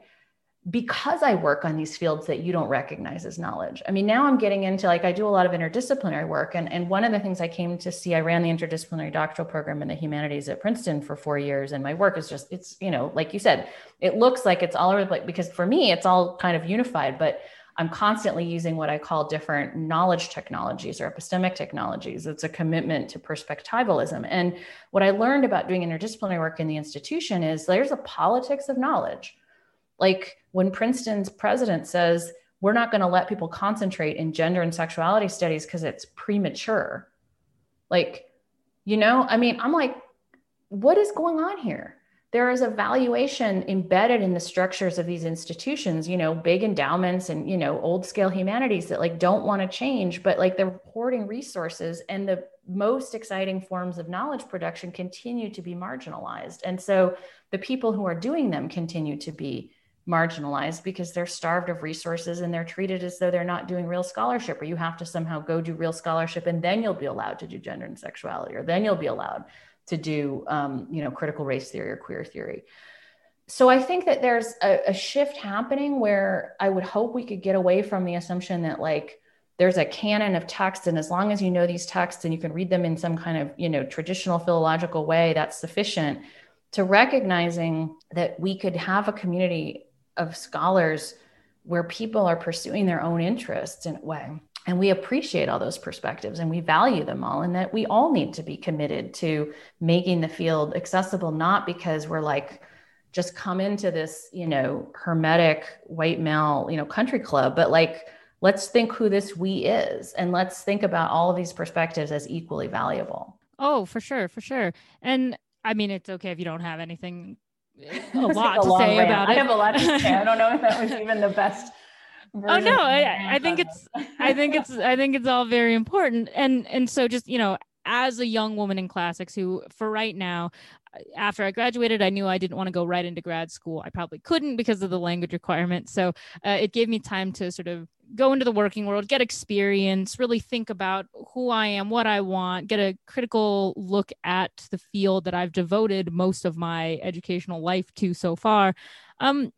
because I work on these fields that you don't recognize as knowledge. I mean, now I'm getting into like I do a lot of interdisciplinary work. And, and one of the things I came to see, I ran the interdisciplinary doctoral program in the humanities at Princeton for four years. And my work is just, it's, you know, like you said, it looks like it's all over the place because for me, it's all kind of unified, but I'm constantly using what I call different knowledge technologies or epistemic technologies. It's a commitment to perspectivalism. And what I learned about doing interdisciplinary work in the institution is there's a politics of knowledge like when Princeton's president says, we're not going to let people concentrate in gender and sexuality studies because it's premature. Like, you know, I mean, I'm like, what is going on here? There is a valuation embedded in the structures of these institutions, you know, big endowments and, you know, old scale humanities that like don't want to change, but like they're hoarding resources and the most exciting forms of knowledge production continue to be marginalized. And so the people who are doing them continue to be marginalized because they're starved of resources and they're treated as though they're not doing real scholarship or you have to somehow go do real scholarship and then you'll be allowed to do gender and sexuality or then you'll be allowed to do um, you know critical race theory or queer theory. So i think that there's a, a shift happening where i would hope we could get away from the assumption that like there's a canon of texts and as long as you know these texts and you can read them in some kind of you know traditional philological way that's sufficient to recognizing that we could have a community of scholars where people are pursuing their own interests in a way. And we appreciate all those perspectives and we value them all and that we all need to be committed to making the field accessible not because we're like just come into this you know hermetic white male you know country club but like let's think who this we is and let's think about all of these perspectives as equally valuable. Oh for sure for sure. And i mean it's okay if you don't have anything a lot to say rant. about it. I have a lot to say. I don't know if that was even the best. oh no, I, I think it's I think it's I think it's all very important. And and so just, you know, as a young woman in classics who for right now after I graduated, I knew I didn't want to go right into grad school. I probably couldn't because of the language requirement. So uh, it gave me time to sort of go into the working world, get experience, really think about who I am, what I want, get a critical look at the field that I've devoted most of my educational life to so far. Um,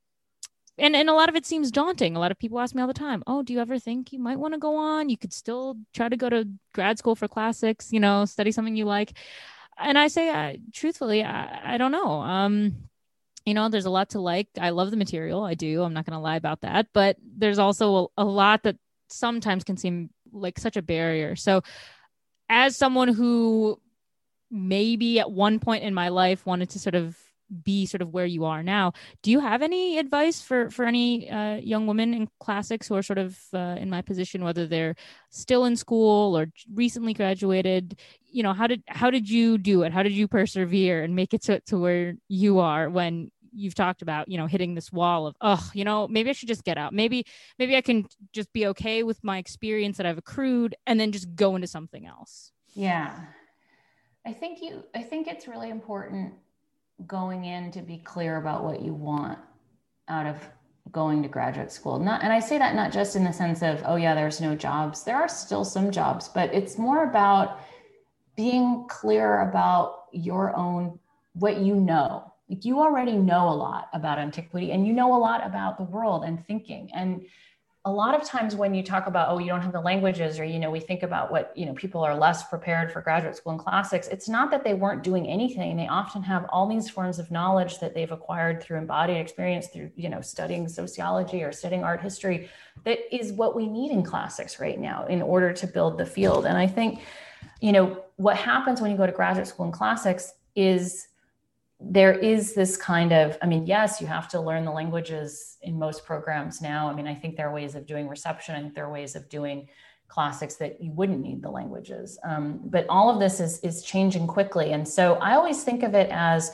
and and a lot of it seems daunting. A lot of people ask me all the time, "Oh, do you ever think you might want to go on? You could still try to go to grad school for classics, you know, study something you like." And I say, uh, truthfully, I, I don't know. Um, you know, there's a lot to like. I love the material. I do. I'm not going to lie about that. But there's also a, a lot that sometimes can seem like such a barrier. So, as someone who maybe at one point in my life wanted to sort of be sort of where you are now. Do you have any advice for for any uh, young women in classics who are sort of uh, in my position whether they're still in school or recently graduated? You know how did how did you do it? How did you persevere and make it to, to where you are when you've talked about you know hitting this wall of oh you know maybe i should just get out. Maybe maybe i can just be okay with my experience that i've accrued and then just go into something else. Yeah. I think you i think it's really important going in to be clear about what you want out of going to graduate school. Not, and I say that not just in the sense of, oh, yeah, there's no jobs. There are still some jobs, but it's more about being clear about your own, what you know. Like you already know a lot about antiquity and you know a lot about the world and thinking. And a lot of times when you talk about oh you don't have the languages or you know we think about what you know people are less prepared for graduate school and classics it's not that they weren't doing anything. They often have all these forms of knowledge that they've acquired through embodied experience through you know studying sociology or studying art history that is what we need in classics right now in order to build the field. And i think you know what happens when you go to graduate school in classics is there is this kind of i mean yes you have to learn the languages in most programs now. I mean i think there are ways of doing reception. I think there are ways of doing classics that you wouldn't need the languages. Um, but all of this is is changing quickly. And so i always think of it as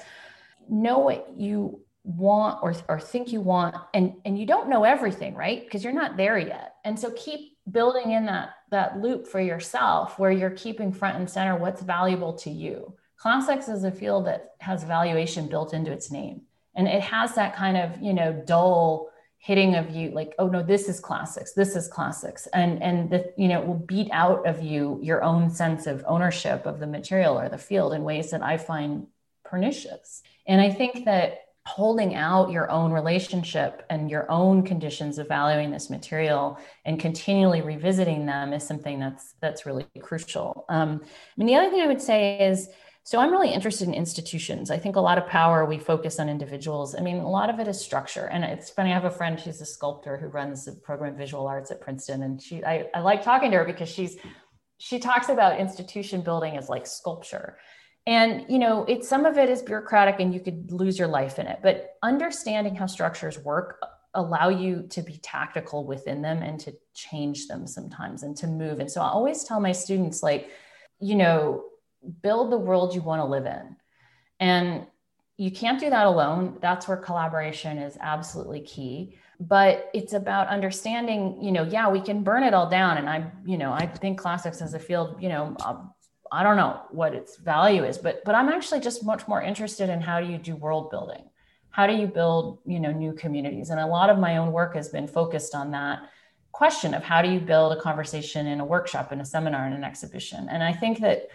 know what you want or, or think you want and and you don't know everything right? Because you're not there yet. And so keep building in that that loop for yourself where you're keeping front and center what's valuable to you Classics is a field that has valuation built into its name. And it has that kind of, you know, dull hitting of you like, oh no, this is classics, this is classics. And and the, you know, it will beat out of you your own sense of ownership of the material or the field in ways that I find pernicious. And I think that holding out your own relationship and your own conditions of valuing this material and continually revisiting them is something that's that's really crucial. Um, I mean, the other thing I would say is so I'm really interested in institutions. I think a lot of power we focus on individuals. I mean, a lot of it is structure. And it's funny, I have a friend, she's a sculptor who runs the program of visual arts at Princeton. And she I, I like talking to her because she's she talks about institution building as like sculpture. And you know, it's some of it is bureaucratic and you could lose your life in it. But understanding how structures work allow you to be tactical within them and to change them sometimes and to move. And so I always tell my students like, you know, build the world you want to live in. And you can't do that alone. That's where collaboration is absolutely key. But it's about understanding, you know, yeah, we can burn it all down. And I, you know, I think classics as a field, you know, um, I don't know what its value is, but but I'm actually just much more interested in how do you do world building? How do you build, you know, new communities? And a lot of my own work has been focused on that question of how do you build a conversation in a workshop, in a seminar, in an exhibition. And I think that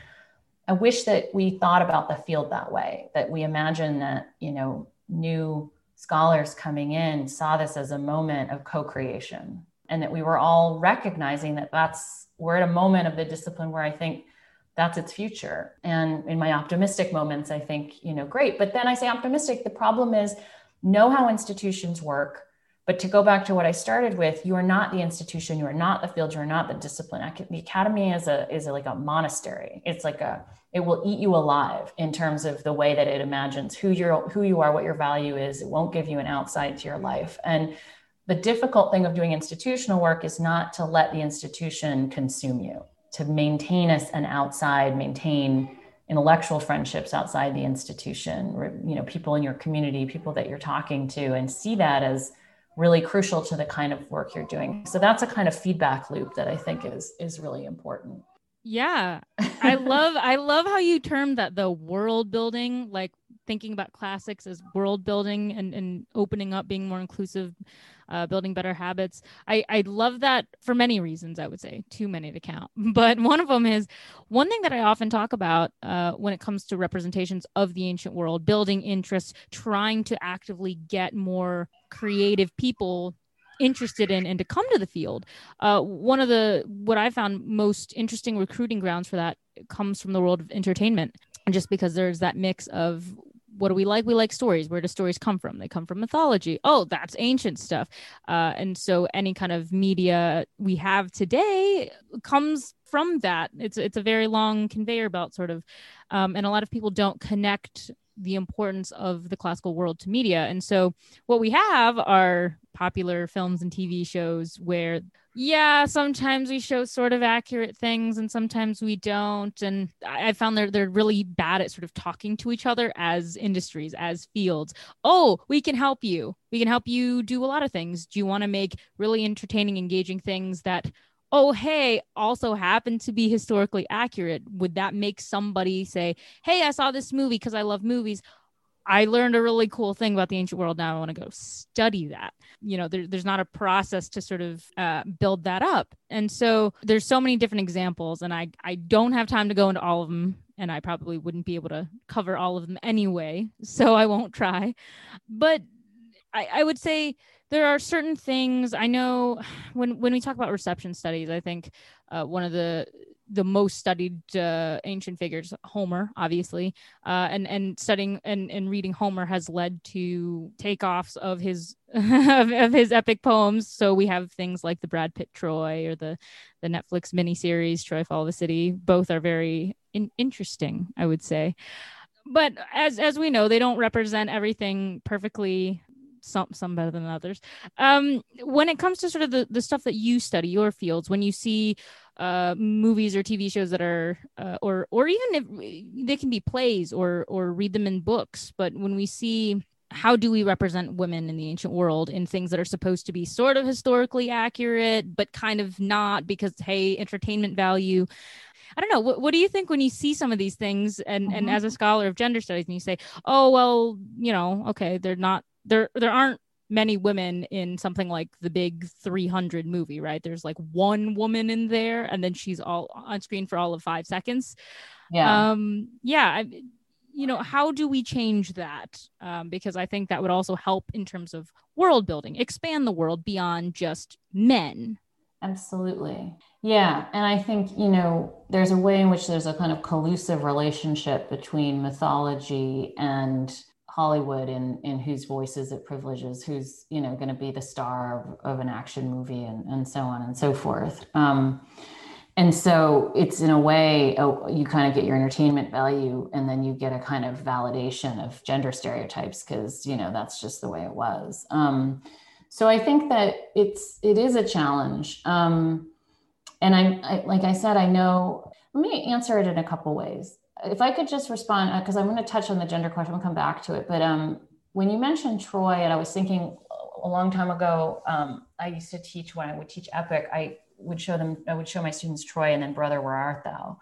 I wish that we thought about the field that way, that we imagine that, you know, new scholars coming in saw this as a moment of co-creation and that we were all recognizing that that's we're at a moment of the discipline where I think that's its future. And in my optimistic moments, I think, you know, great. But then I say optimistic. The problem is know how institutions work, but to go back to what I started with, you are not the institution, you are not the field, you are not the discipline. The academy is a is a, like a monastery. It's like a it will eat you alive in terms of the way that it imagines who you're who you are, what your value is. It won't give you an outside to your life. And the difficult thing of doing institutional work is not to let the institution consume you, to maintain us an outside, maintain intellectual friendships outside the institution, you know, people in your community, people that you're talking to, and see that as really crucial to the kind of work you're doing. So that's a kind of feedback loop that I think is is really important. Yeah. I love I love how you termed that the world building, like thinking about classics as world building and, and opening up, being more inclusive, uh, building better habits. I, I love that for many reasons, I would say, too many to count. But one of them is one thing that I often talk about uh, when it comes to representations of the ancient world, building interest, trying to actively get more creative people interested in and to come to the field. Uh, one of the what I found most interesting recruiting grounds for that comes from the world of entertainment, and just because there's that mix of what do we like? We like stories. Where do stories come from? They come from mythology. Oh, that's ancient stuff. Uh, and so any kind of media we have today comes from that. It's it's a very long conveyor belt, sort of, um, and a lot of people don't connect the importance of the classical world to media. And so what we have are popular films and TV shows where yeah, sometimes we show sort of accurate things and sometimes we don't. And I found they're they're really bad at sort of talking to each other as industries, as fields. Oh, we can help you. We can help you do a lot of things. Do you want to make really entertaining, engaging things that oh, hey, also happen to be historically accurate, would that make somebody say, hey, I saw this movie because I love movies? I learned a really cool thing about the ancient world. Now I want to go study that. You know, there, there's not a process to sort of uh, build that up. And so there's so many different examples, and I, I don't have time to go into all of them. And I probably wouldn't be able to cover all of them anyway. So I won't try. But I, I would say there are certain things I know when when we talk about reception studies, I think uh, one of the the most studied uh, ancient figures, Homer, obviously, uh, and and studying and, and reading Homer has led to takeoffs of his of, of, his epic poems. So we have things like the Brad Pitt Troy or the the Netflix miniseries Troy Fall of a City. Both are very in- interesting, I would say. But as as we know, they don't represent everything perfectly some some better than others. Um, when it comes to sort of the, the stuff that you study, your fields, when you see uh, movies or TV shows that are, uh, or or even if they can be plays or or read them in books, but when we see how do we represent women in the ancient world in things that are supposed to be sort of historically accurate but kind of not because hey entertainment value I don't know. What, what do you think when you see some of these things and, mm-hmm. and as a scholar of gender studies and you say, oh, well, you know, okay, they're not there there aren't many women in something like the big 300 movie right? There's like one woman in there and then she's all on screen for all of five seconds. Yeah. Um yeah I, you know how do we change that? Um, because i think that would also help in terms of world building expand the world beyond just men. Absolutely. Yeah and i think you know there's a way in which there's a kind of collusive relationship between mythology and Hollywood and in whose voices it privileges, who's you know going to be the star of, of, an action movie, and and so on and so forth. Um, and so it's in a way oh, you kind of get your entertainment value, and then you get a kind of validation of gender stereotypes because you know that's just the way it was. Um, so I think that it's it is a challenge. Um, and I, I like I said, I know. Let me answer it in a couple ways if I could just respond, because uh, I'm going to touch on the gender question, we'll come back to it. But um, when you mentioned Troy, and I was thinking a long time ago, um, I used to teach when I would teach Epic, I would show them, I would show my students Troy and then Brother, Where Art Thou?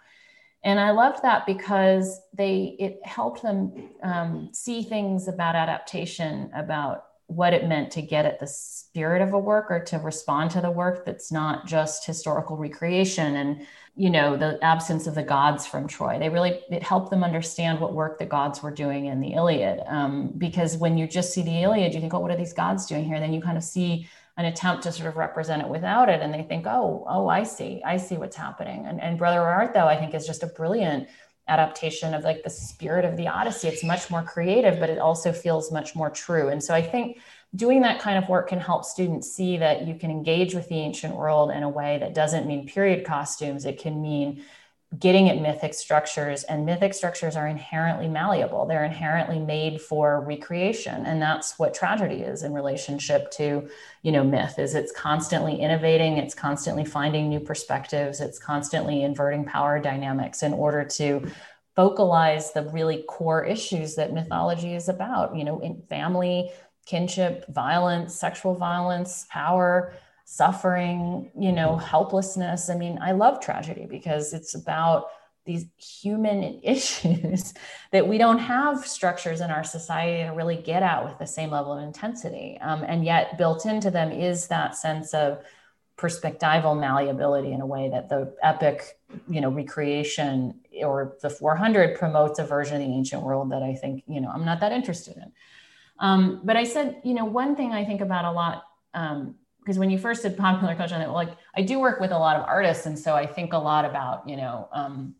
And I loved that because they, it helped them um, see things about adaptation, about what it meant to get at the spirit of a work or to respond to the work that's not just historical recreation and you know the absence of the gods from troy. They really it helped them understand what work the gods were doing in the iliad um, because when you just see the iliad you think oh what are these gods doing here? And then you kind of see an attempt to sort of represent it without it and they think oh oh i see i see what's happening. And, and brother art thou i think is just a brilliant adaptation of like the spirit of the odyssey it's much more creative but it also feels much more true and so i think doing that kind of work can help students see that you can engage with the ancient world in a way that doesn't mean period costumes. It can mean getting at mythic structures and mythic structures are inherently malleable. They're inherently made for recreation and that's what tragedy is in relationship to you know myth is it's constantly innovating it's constantly finding new perspectives it's constantly inverting power dynamics in order to vocalize the really core issues that mythology is about you know in family kinship, violence, sexual violence, power, suffering, you know, helplessness. I mean, I love tragedy because it's about these human issues that we don't have structures in our society to really get at with the same level of intensity. Um, and yet, built into them is that sense of perspectival malleability in a way that the epic, you know, recreation or the 400 promotes a version of the ancient world that I think, you know, I'm not that interested in. Um, but I said, you know, one thing I think about a lot, because when you first did popular culture, like I do work with a lot of artists, and so I think a lot about, you know, um,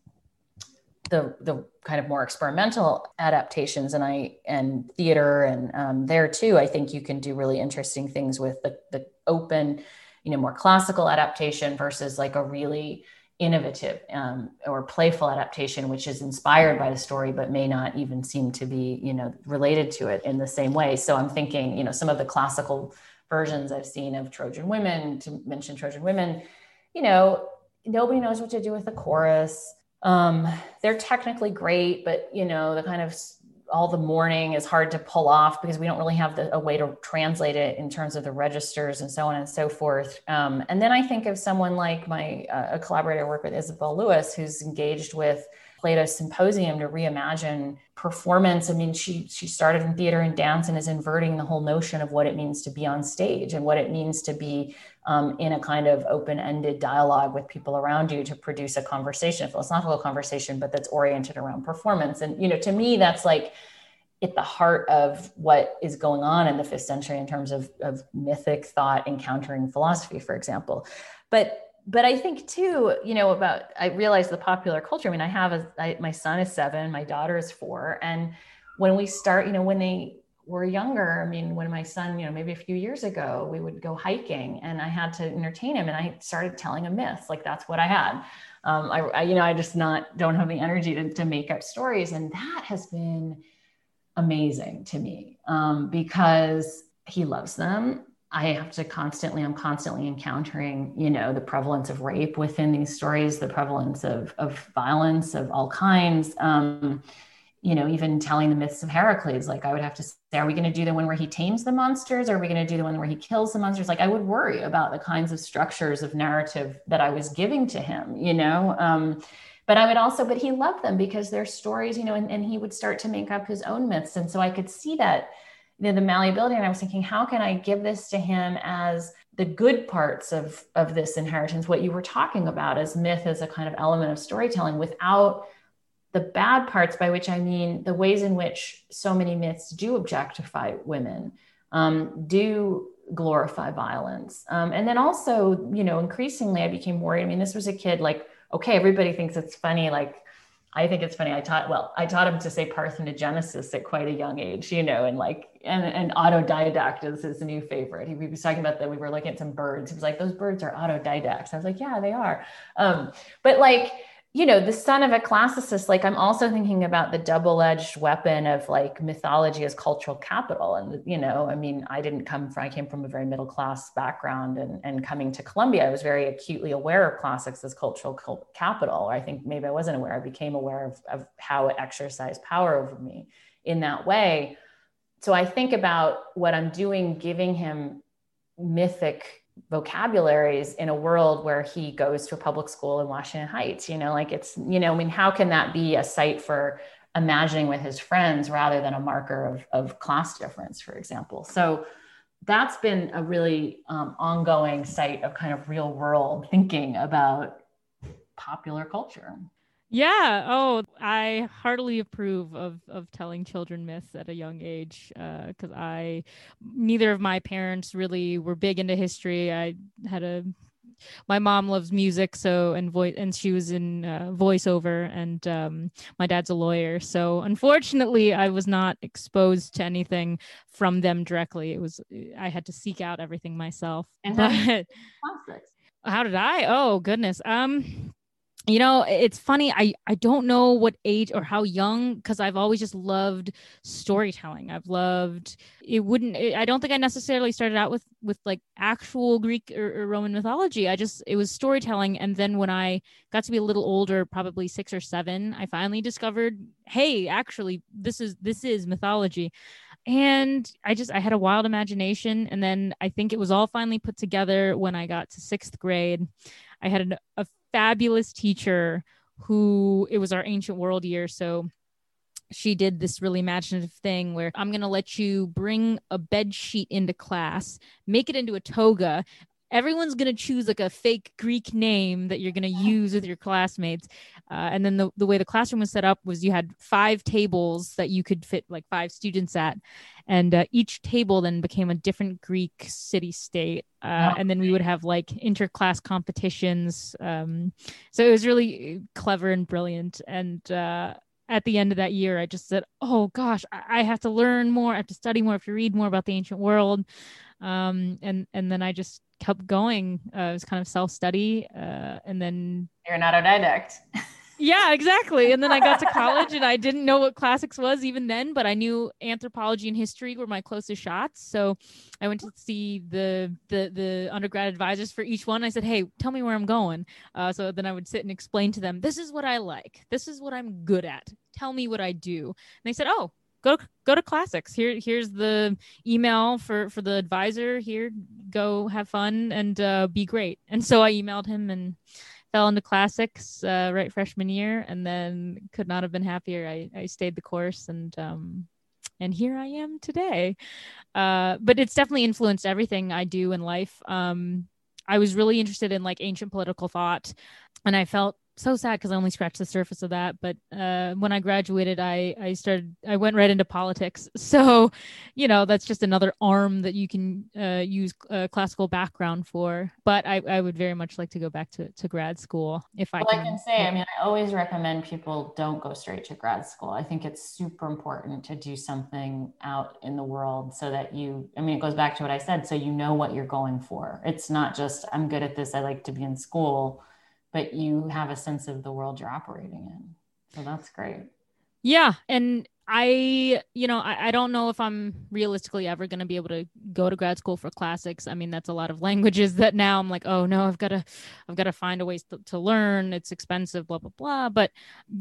the the kind of more experimental adaptations, and I and theater, and um, there too, I think you can do really interesting things with the the open, you know, more classical adaptation versus like a really innovative um, or playful adaptation which is inspired by the story but may not even seem to be you know related to it in the same way. So i'm thinking you know some of the classical versions i've seen of trojan women to mention trojan women you know nobody knows what to do with the chorus um, they're technically great but you know the kind of all the mourning is hard to pull off because we don't really have the, a way to translate it in terms of the registers and so on and so forth. Um, and then I think of someone like my uh, a collaborator I work with, Isabel Lewis, who's engaged with Plato Symposium to reimagine performance. I mean, she she started in theater and dance and is inverting the whole notion of what it means to be on stage and what it means to be um, in a kind of open-ended dialogue with people around you to produce a conversation, a philosophical conversation, but that's oriented around performance. And you know, to me, that's like at the heart of what is going on in the fifth century in terms of, of mythic thought encountering philosophy, for example. But but I think too, you know, about I realize the popular culture. I mean, I have a I, my son is seven, my daughter is four, and when we start, you know, when they were younger, I mean, when my son, you know, maybe a few years ago, we would go hiking, and I had to entertain him, and I started telling him myths. Like that's what I had. Um, I, I, you know, I just not don't have the energy to, to make up stories, and that has been amazing to me um, because he loves them I have to constantly, I'm constantly encountering, you know, the prevalence of rape within these stories, the prevalence of, of violence of all kinds. Um, you know, even telling the myths of Heracles, like I would have to say, are we going to do the one where he tames the monsters? Or are we going to do the one where he kills the monsters? Like I would worry about the kinds of structures of narrative that I was giving to him, you know? Um, but I would also, but he loved them because they're stories, you know, and, and he would start to make up his own myths. And so I could see that you know, the malleability. And I was thinking, how can I give this to him as the good parts of, of this inheritance, what you were talking about as myth as a kind of element of storytelling without the bad parts, by which I mean the ways in which so many myths do objectify women, um, do glorify violence. Um, and then also, you know, increasingly I became worried. I mean, this was a kid like, okay, everybody thinks it's funny, like I think it's funny. I taught well, I taught him to say parthenogenesis at quite a young age, you know, and like and, and autodidact is his new favorite. He, was talking about that we were looking at some birds. He was like, those birds are autodidacts. I was like, yeah, they are. Um, but like you know, the son of a classicist, like I'm also thinking about the double-edged weapon of like mythology as cultural capital. And, you know, I mean, I didn't come from, I came from a very middle-class background and, and coming to Columbia, I was very acutely aware of classics as cultural capital. Or I think maybe I wasn't aware, I became aware of, of how it exercised power over me in that way. So I think about what I'm doing, giving him mythic vocabularies in a world where he goes to a public school in Washington Heights. You know, like it's, you know, I mean, how can that be a site for imagining with his friends rather than a marker of, of class difference, for example? So that's been a really um, ongoing site of kind of real world thinking about popular culture. Yeah. Oh, I heartily approve of of telling children myths at a young age because uh, I neither of my parents really were big into history. I had a my mom loves music so and voice and she was in uh, voiceover and um, my dad's a lawyer. So unfortunately i was not exposed to anything from them directly. It was i had to seek out everything myself. And but, how did i? Oh goodness. Um you know it's funny i i don't know what age or how young because i've always just loved storytelling. I've loved it wouldn't it, i don't think i necessarily started out with with like actual greek or, or, roman mythology. I just it was storytelling and then when i got to be a little older probably six or seven i finally discovered hey actually this is this is mythology. And i just i had a wild imagination and then i think it was all finally put together when i got to sixth grade. I had an, a fabulous teacher who it was our ancient world year. So she did this really imaginative thing where I'm going to let you bring a bed sheet into class, make it into a toga, everyone's going to choose like a fake Greek name that you're going to use with your classmates. Uh, and then the, the way the classroom was set up was you had five tables that you could fit like five students at. And uh, each table then became a different Greek city state. Uh, oh, and then we would have like interclass competitions. Um, so it was really clever and brilliant. And uh, at the end of that year, I just said, "Oh gosh, I, I have to learn more. I have to study more. I have to read more about the ancient world." Um, and and then I just kept going. Uh, it was kind of self study, uh, and then you're an autodidact. yeah, exactly. And then I got to college, and I didn't know what classics was even then, but I knew anthropology and history were my closest shots. So I went to see the the the undergrad advisors for each one. I said, "Hey, tell me where I'm going." Uh, so then I would sit and explain to them, "This is what I like. This is what I'm good at. Tell me what I do." And they said, "Oh." Go go to classics. Here here's the email for for the advisor. Here go have fun and uh, be great. And so i emailed him and fell into classics uh, right freshman year and then could not have been happier. I i stayed the course and um and here i am today. Uh but it's definitely influenced everything i do in life. Um i was really interested in like ancient political thought and i felt so sad because I only scratched the surface of that. But uh, when I graduated, I I started I went right into politics. So, you know, that's just another arm that you can uh, use a classical background for. But I, I would very much like to go back to, to grad school if I well, can. I can say, I mean, I always recommend people don't go straight to grad school. I think it's super important to do something out in the world so that you. I mean, it goes back to what I said. So you know what you're going for. It's not just I'm good at this. I like to be in school but you have a sense of the world you're operating in. So that's great. Yeah. And I, you know, I, I don't know if I'm realistically ever going to be able to go to grad school for classics. I mean, that's a lot of languages that now I'm like, oh no, I've got to, I've got to find a way to, to learn. It's expensive, blah, blah, blah. But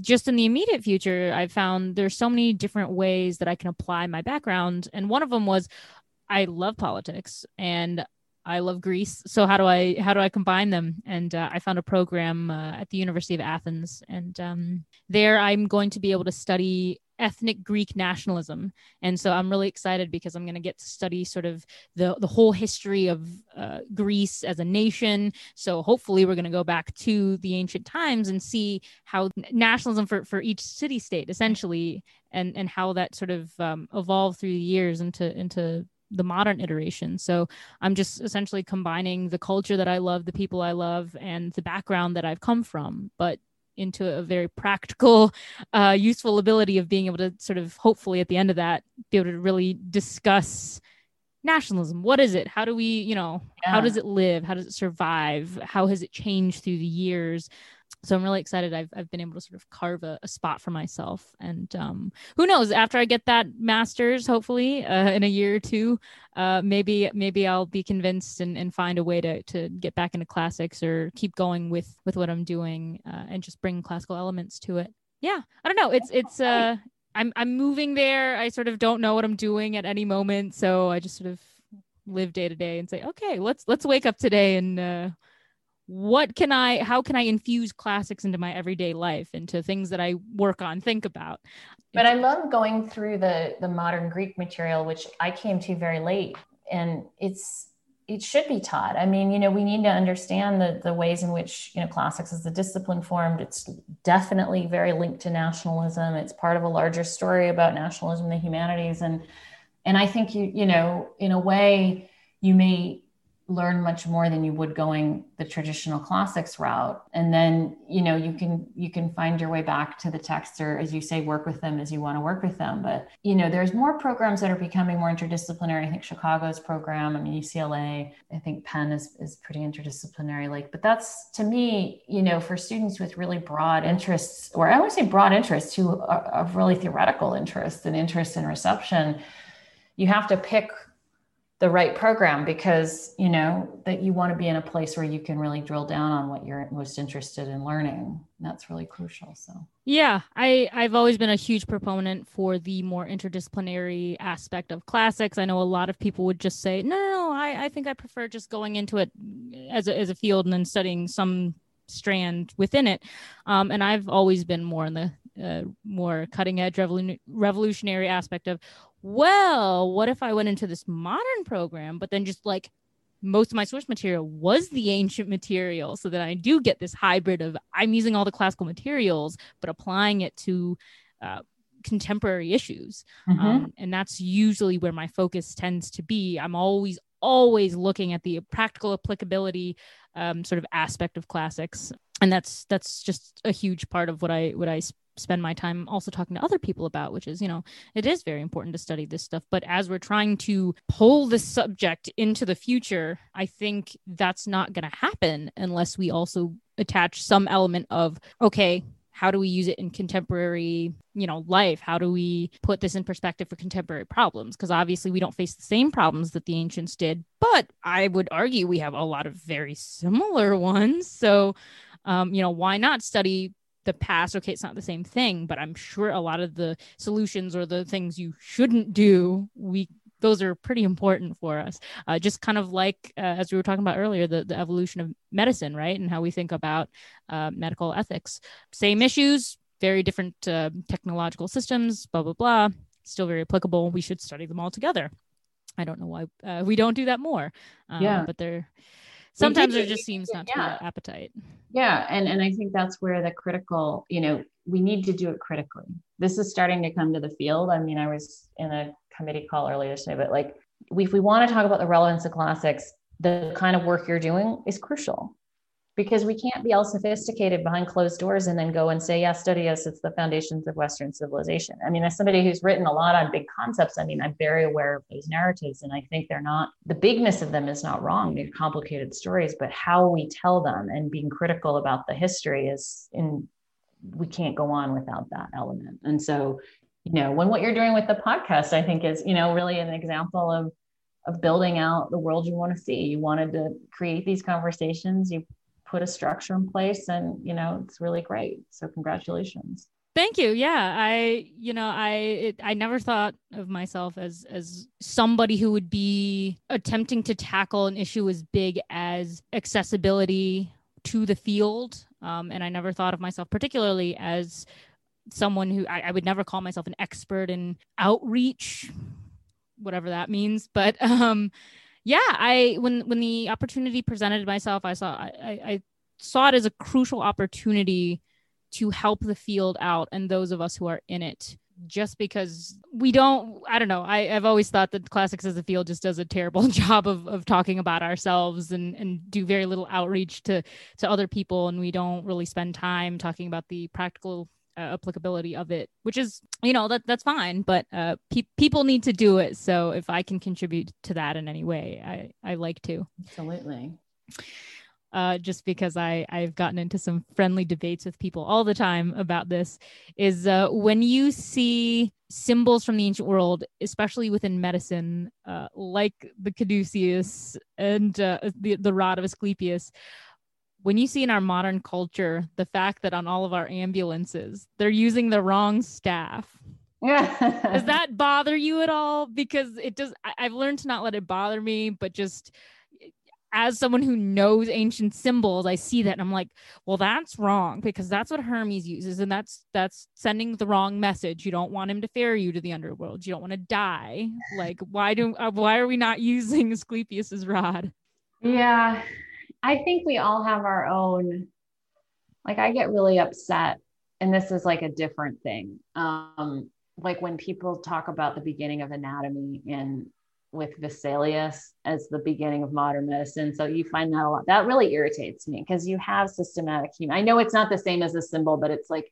just in the immediate future, I found there's so many different ways that I can apply my background. And one of them was I love politics and I love Greece. So how do I how do I combine them? And uh, I found a program uh, at the University of Athens, and um, there I'm going to be able to study ethnic Greek nationalism. And so I'm really excited because I'm going to get to study sort of the the whole history of uh, Greece as a nation. So hopefully we're going to go back to the ancient times and see how nationalism for for each city state essentially and and how that sort of um, evolved through the years into into the modern iteration. So I'm just essentially combining the culture that I love, the people I love, and the background that I've come from, but into a very practical, uh, useful ability of being able to sort of hopefully at the end of that be able to really discuss nationalism. What is it? How do we, you know, yeah. how does it live? How does it survive? How has it changed through the years? So I'm really excited. I've I've been able to sort of carve a, a spot for myself, and um, who knows? After I get that master's, hopefully uh, in a year or two, uh, maybe maybe I'll be convinced and, and find a way to to get back into classics or keep going with with what I'm doing uh, and just bring classical elements to it. Yeah, I don't know. It's it's uh I'm I'm moving there. I sort of don't know what I'm doing at any moment, so I just sort of live day to day and say, okay, let's let's wake up today and uh, what can I, how can I infuse classics into my everyday life, into things that I work on, think about? But I love going through the the modern Greek material, which I came to very late, and it's it should be taught. I mean, you know, we need to understand the the ways in which you know classics as a discipline formed. It's definitely very linked to nationalism. It's part of a larger story about nationalism, the humanities, and and I think you you know, in a way, you may learn much more than you would going the traditional classics route. And then you know you can you can find your way back to the text or as you say work with them as you want to work with them. But you know there's more programs that are becoming more interdisciplinary. I think chicago's program i mean ucla i think penn is, is pretty interdisciplinary. Like but that's to me you know for students with really broad interests or i would say broad interests who are of really theoretical interest and interest in reception you have to pick the right program because you know that you want to be in a place where you can really drill down on what you're most interested in learning. That's really crucial so. Yeah i i've always been a huge proponent for the more interdisciplinary aspect of classics. I know a lot of people would just say no, no, I, I think i prefer just going into it as a, as a field and then studying some strand within it. Um, and i've always been more in the uh, more cutting edge revolu- revolutionary aspect of well, what if I went into this modern program, but then just like most of my source material was the ancient material so that I do get this hybrid of I'm using all the classical materials, but applying it to uh, contemporary issues. Mm-hmm. Um, and that's usually where my focus tends to be. I'm always, always looking at the practical applicability um, sort of aspect of classics. And that's that's just a huge part of what I what I spend my time also talking to other people about which is you know it is very important to study this stuff. But as we're trying to pull this subject into the future i think that's not going to happen unless we also attach some element of okay how do we use it in contemporary you know life? How do we put this in perspective for contemporary problems? Because obviously we don't face the same problems that the ancients did but i would argue we have a lot of very similar ones. So um, you know why not study the past okay it's not the same thing but i'm sure a lot of the solutions or the things you shouldn't do we those are pretty important for us. Uh, just kind of like uh, as we were talking about earlier the, the evolution of medicine right and how we think about uh, medical ethics. Same issues very different uh, technological systems blah blah blah still very applicable. We should study them all together. I don't know why uh, we don't do that more um, yeah. but they're sometimes there just seems not to yeah. be appetite. Yeah and and i think that's where the critical you know we need to do it critically. This is starting to come to the field. I mean i was in a committee call earlier today but like if we want to talk about the relevance of classics the kind of work you're doing is crucial because we can't be all sophisticated behind closed doors and then go and say, yeah, study us. It's the foundations of Western civilization. I mean, as somebody who's written a lot on big concepts, I mean, I'm very aware of those narratives. And I think they're not, the bigness of them is not wrong. They're complicated stories, but how we tell them and being critical about the history is in, we can't go on without that element. And so, you know, when what you're doing with the podcast, I think is, you know, really an example of, of building out the world you want to see. You wanted to create these conversations. You put a structure in place and you know it's really great. So congratulations. Thank you. Yeah i you know i it, i never thought of myself as as somebody who would be attempting to tackle an issue as big as accessibility to the field. Um, and i never thought of myself particularly as someone who I, I would never call myself an expert in outreach whatever that means but um yeah, I when when the opportunity presented myself, I saw I, I saw it as a crucial opportunity to help the field out and those of us who are in it. Just because we don't i don't know I, i've always thought that classics as a field just does a terrible job of, of talking about ourselves and, and do very little outreach to to other people. And we don't really spend time talking about the practical uh, applicability of it, which is you know that that's fine. But uh, pe- people need to do it. So if I can contribute to that in any way, I I like to. Absolutely. Uh, just because I I've gotten into some friendly debates with people all the time about this is uh, when you see symbols from the ancient world, especially within medicine, uh, like the caduceus and uh, the the rod of Asclepius, when you see in our modern culture the fact that on all of our ambulances they're using the wrong staff. Yeah. Does that bother you at all? Because it does I, have learned to not let it bother me but just as someone who knows ancient symbols i see that and i'm like well that's wrong because that's what hermes uses and that's that's sending the wrong message. You don't want him to ferry you to the underworld. You don't want to die. Like why do uh, why are we not using asclepius's rod? Yeah I think we all have our own, like, I get really upset, and this is like a different thing. Um, like when people talk about the beginning of anatomy in with Vesalius as the beginning of modern medicine. So you find that a lot. That really irritates me because you have systematic human. I know it's not the same as a symbol, but it's like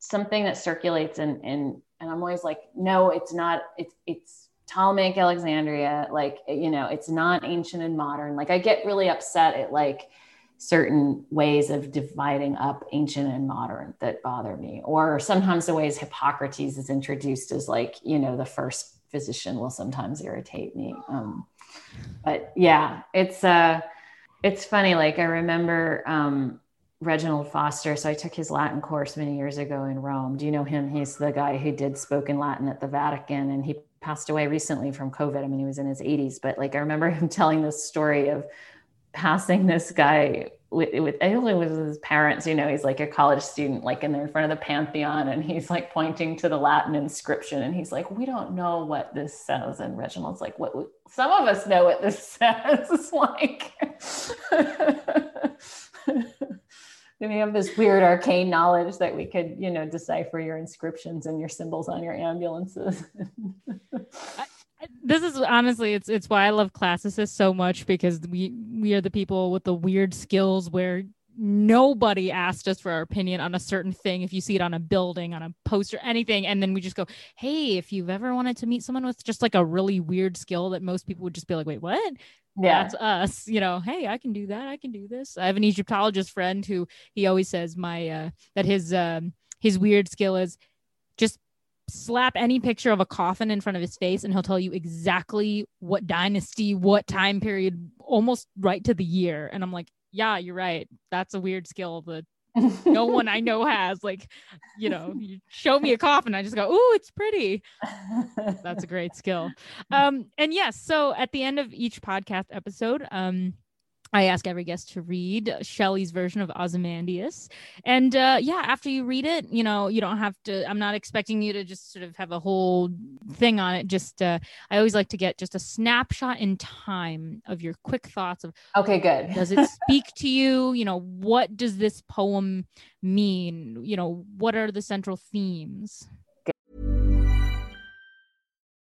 something that circulates and and and I'm always like, no, it's not. It's it's Ptolemaic Alexandria, like, you know, it's not ancient and modern. Like, I get really upset at like certain ways of dividing up ancient and modern that bother me. Or sometimes the ways Hippocrates is introduced as like, you know, the first physician will sometimes irritate me. Um, but yeah, it's, uh, it's funny. Like, I remember, um, Reginald Foster. So I took his Latin course many years ago in Rome. Do you know him? He's the guy who did spoken Latin at the Vatican and he passed away recently from COVID. I mean, he was in his 80s, but like I remember him telling this story of passing this guy with, with I think it was his parents, you know, he's like a college student, like in there in front of the Pantheon, and he's like pointing to the Latin inscription, and he's like, "We don't know what this says." And Reginald's like, "What? Some of us know what this says." Like. We have this weird arcane knowledge that we could, you know, decipher your inscriptions and your symbols on your ambulances. I, this is honestly it's it's why I love classicists so much because we we are the people with the weird skills where nobody asked us for our opinion on a certain thing if you see it on a building on a poster anything and then we just go hey if you've ever wanted to meet someone with just like a really weird skill that most people would just be like wait what yeah. that's us you know hey i can do that i can do this i have an egyptologist friend who he always says my uh that his um his weird skill is just slap any picture of a coffin in front of his face and he'll tell you exactly what dynasty what time period almost right to the year. And i'm like yeah you're right that's a weird skill that no one I know has. Like, you know, you show me a coffin, I just go, "Ooh, it's pretty." That's a great skill. Um, and yes, so at the end of each podcast episode, um, I ask every guest to read Shelley's version of Ozymandias. And uh, yeah, after you read it, you know, you don't have to, I'm not expecting you to just sort of have a whole thing on it. Just, uh, I always like to get just a snapshot in time of your quick thoughts of, okay, good. does it speak to you? You know, what does this poem mean? You know, what are the central themes?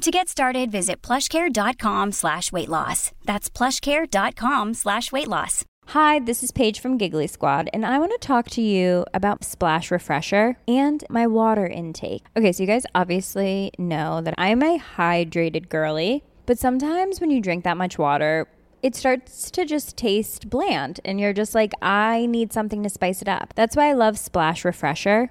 To get started, visit plushcare.com slash weight loss. That's plushcare.com slash weight loss. Hi, this is Paige from Giggly Squad, and I want to talk to you about Splash Refresher and my water intake. Okay, so you guys obviously know that I'm a hydrated girly, but sometimes when you drink that much water, it starts to just taste bland, and you're just like, I need something to spice it up. That's why I love Splash Refresher.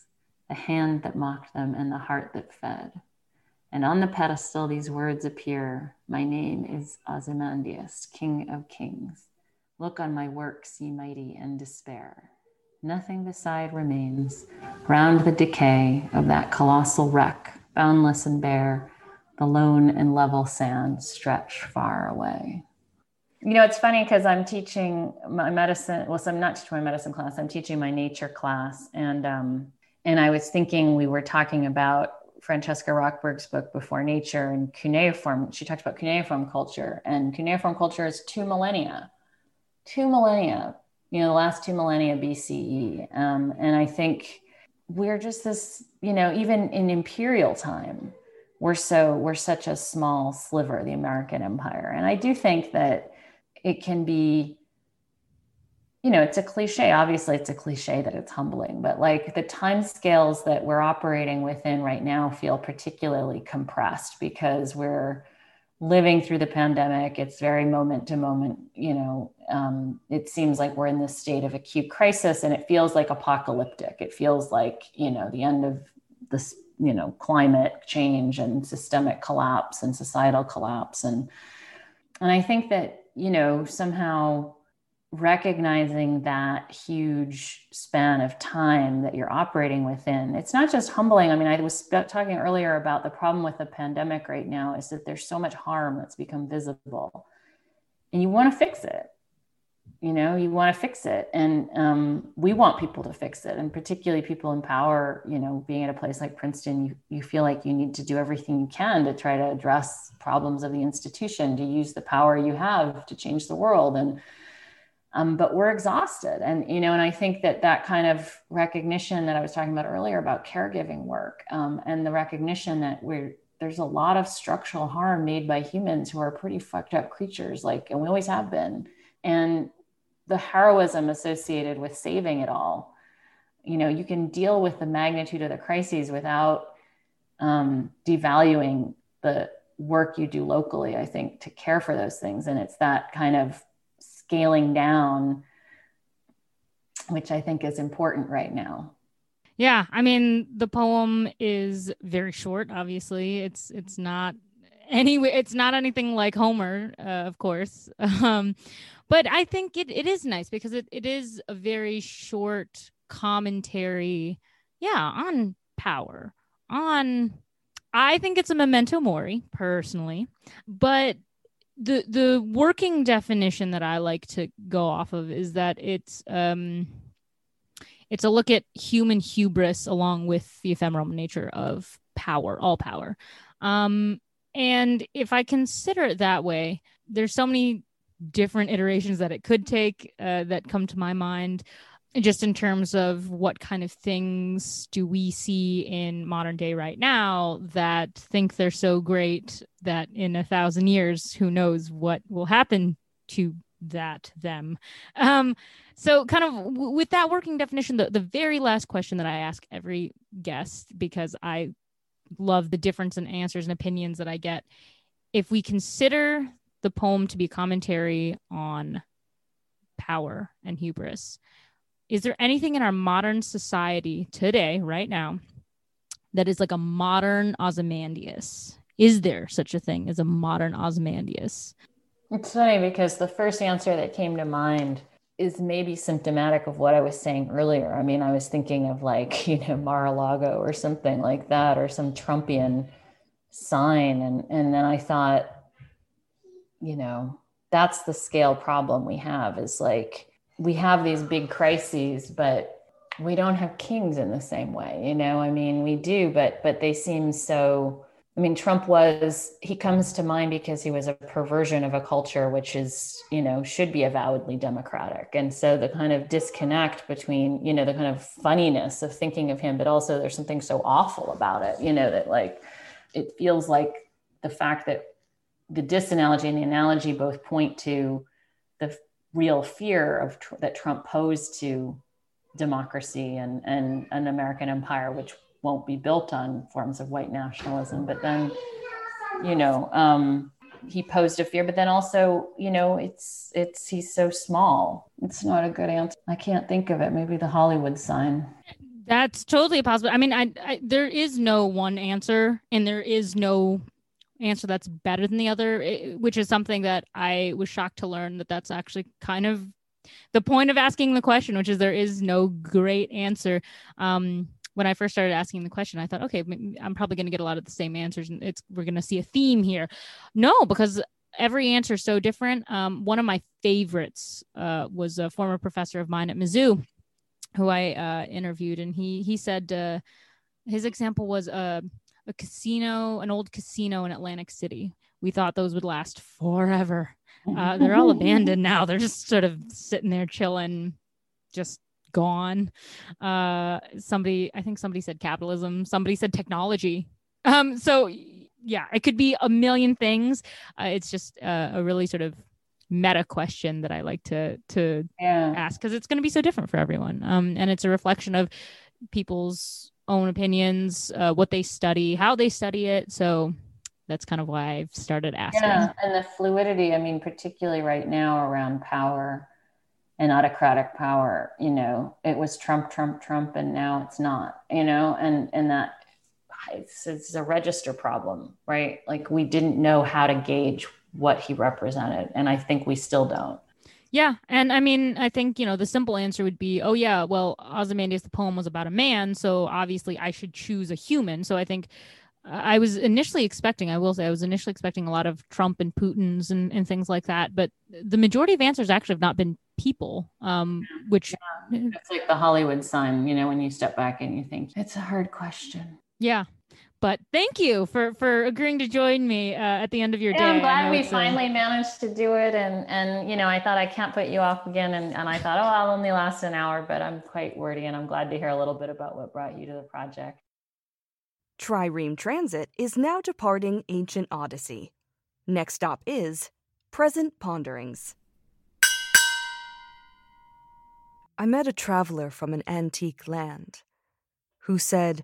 the hand that mocked them and the heart that fed. And on the pedestal, these words appear My name is Ozymandias, King of Kings. Look on my works, ye mighty, and despair. Nothing beside remains. Round the decay of that colossal wreck, boundless and bare, the lone and level sands stretch far away. You know, it's funny because I'm teaching my medicine. Well, so I'm not teaching my medicine class. I'm teaching my nature class, and um, and I was thinking we were talking about Francesca Rochberg's book Before Nature and cuneiform. She talked about cuneiform culture, and cuneiform culture is two millennia, two millennia. You know, the last two millennia BCE, um, and I think we're just this. You know, even in imperial time, we're so we're such a small sliver, the American Empire, and I do think that it can be you know, it's a cliche. Obviously, it's a cliche that it's humbling, but like the time scales that we're operating within right now feel particularly compressed because we're living through the pandemic. It's very moment to moment. You know, um, it seems like we're in this state of acute crisis, and it feels like apocalyptic. It feels like you know the end of this, you know, climate change and systemic collapse and societal collapse, and and I think that you know somehow recognizing that huge span of time that you're operating within it's not just humbling. I mean i was talking earlier about the problem with the pandemic right now is that there's so much harm that's become visible. And you want to fix it. You know you want to fix it. And um, we want people to fix it. And particularly people in power you know being at a place like princeton you, you feel like you need to do everything you can to try to address problems of the institution to use the power you have to change the world. And um, but we're exhausted. And you know and i think that that kind of recognition that i was talking about earlier about caregiving work um, and the recognition that we're there's a lot of structural harm made by humans who are pretty fucked up creatures like and we always have been. And the heroism associated with saving it all you know you can deal with the magnitude of the crises without um, devaluing the work you do locally i think to care for those things. And it's that kind of scaling down, which I think is important right now. Yeah, I mean the poem is very short. Obviously, it's it's not anyway. It's not anything like Homer, uh, of course. Um, but I think it, it is nice because it, it is a very short commentary, yeah, on power, on I think it's a memento mori personally, but the the working definition that I like to go off of is that it's um it's a look at human hubris along with the ephemeral nature of power, all power. Um and if I consider it that way, there's so many different iterations that it could take uh, that come to my mind just in terms of what kind of things do we see in modern day right now that think they're so great that in a thousand years who knows what will happen to that them? Um so kind of w- with that working definition the, the very last question that i ask every guest because i love the difference in answers and opinions that i get if we consider the poem to be commentary on power and hubris is there anything in our modern society today, right now, that is like a modern Ozymandias? Is there such a thing as a modern Ozymandias? It's funny because the first answer that came to mind is maybe symptomatic of what I was saying earlier. I mean, I was thinking of like, you know, Mar-a-Lago or something like that, or some Trumpian sign. And, and then I thought, you know, that's the scale problem we have is like, we have these big crises, but we don't have kings in the same way. You know, I mean, we do, but but they seem so. I mean, Trump was, he comes to mind because he was a perversion of a culture which is, you know, should be avowedly democratic. And so the kind of disconnect between, you know, the kind of funniness of thinking of him, but also there's something so awful about it, you know, that like it feels like the fact that the disanalogy and the analogy both point to the real fear of tr- that Trump posed to democracy and, and an American empire, which won't be built on forms of white nationalism. But then, you know, um, he posed a fear, but then also, you know, it's it's he's so small. It's not a good answer. I can't think of it. Maybe the Hollywood sign. That's totally possible. I mean, I, I there is no one answer, and there is no answer that's better than the other, eh, which is something that I was shocked to learn that that's actually kind of the point of asking the question, which is there is no great answer. Um, when I first started asking the question, I thought, okay, I'm probably going to get a lot of the same answers, and it's we're going to see a theme here. No, because every answer is so different. Um, one of my favorites uh, was a former professor of mine at Mizzou, who I uh, interviewed, and he he said uh, his example was uh, a casino, an old casino in Atlantic City. We thought those would last forever. Uh, they're all abandoned now. They're just sort of sitting there chilling, just gone. Uh, somebody, I think somebody said capitalism. Somebody said technology. Um, so yeah, it could be a million things. Uh, it's just uh, a really sort of meta question that I like to to yeah. ask because it's going to be so different for everyone. Um, and it's a reflection of people's own opinions, uh, what they study, how they study it. So that's kind of why I've started asking. Yeah, and the fluidity. I mean, particularly right now around power and autocratic power. You know, it was Trump, Trump, Trump, and now it's not. You know, and and that it's, it's a register problem, right? Like we didn't know how to gauge what he represented, and I think we still don't. Yeah, and I mean, I think you know the simple answer would be, oh yeah, well, Ozymandias the poem was about a man, so obviously I should choose a human. So I think I was initially expecting, I will say, I was initially expecting a lot of Trump and Putin's and, and things like that, but the majority of answers actually have not been people, um, which yeah. it's like the Hollywood sign, you know, when you step back and you think it's a hard question. Yeah. But thank you for for agreeing to join me uh, at the end of your yeah, day. I'm glad we finally managed to do it, and and you know I thought I can't put you off again, and and I thought oh I'll only last an hour, but I'm quite wordy, and I'm glad to hear a little bit about what brought you to the project. Trireme Transit is now departing ancient Odyssey. Next stop is Present Ponderings. I met a traveler from an antique land who said,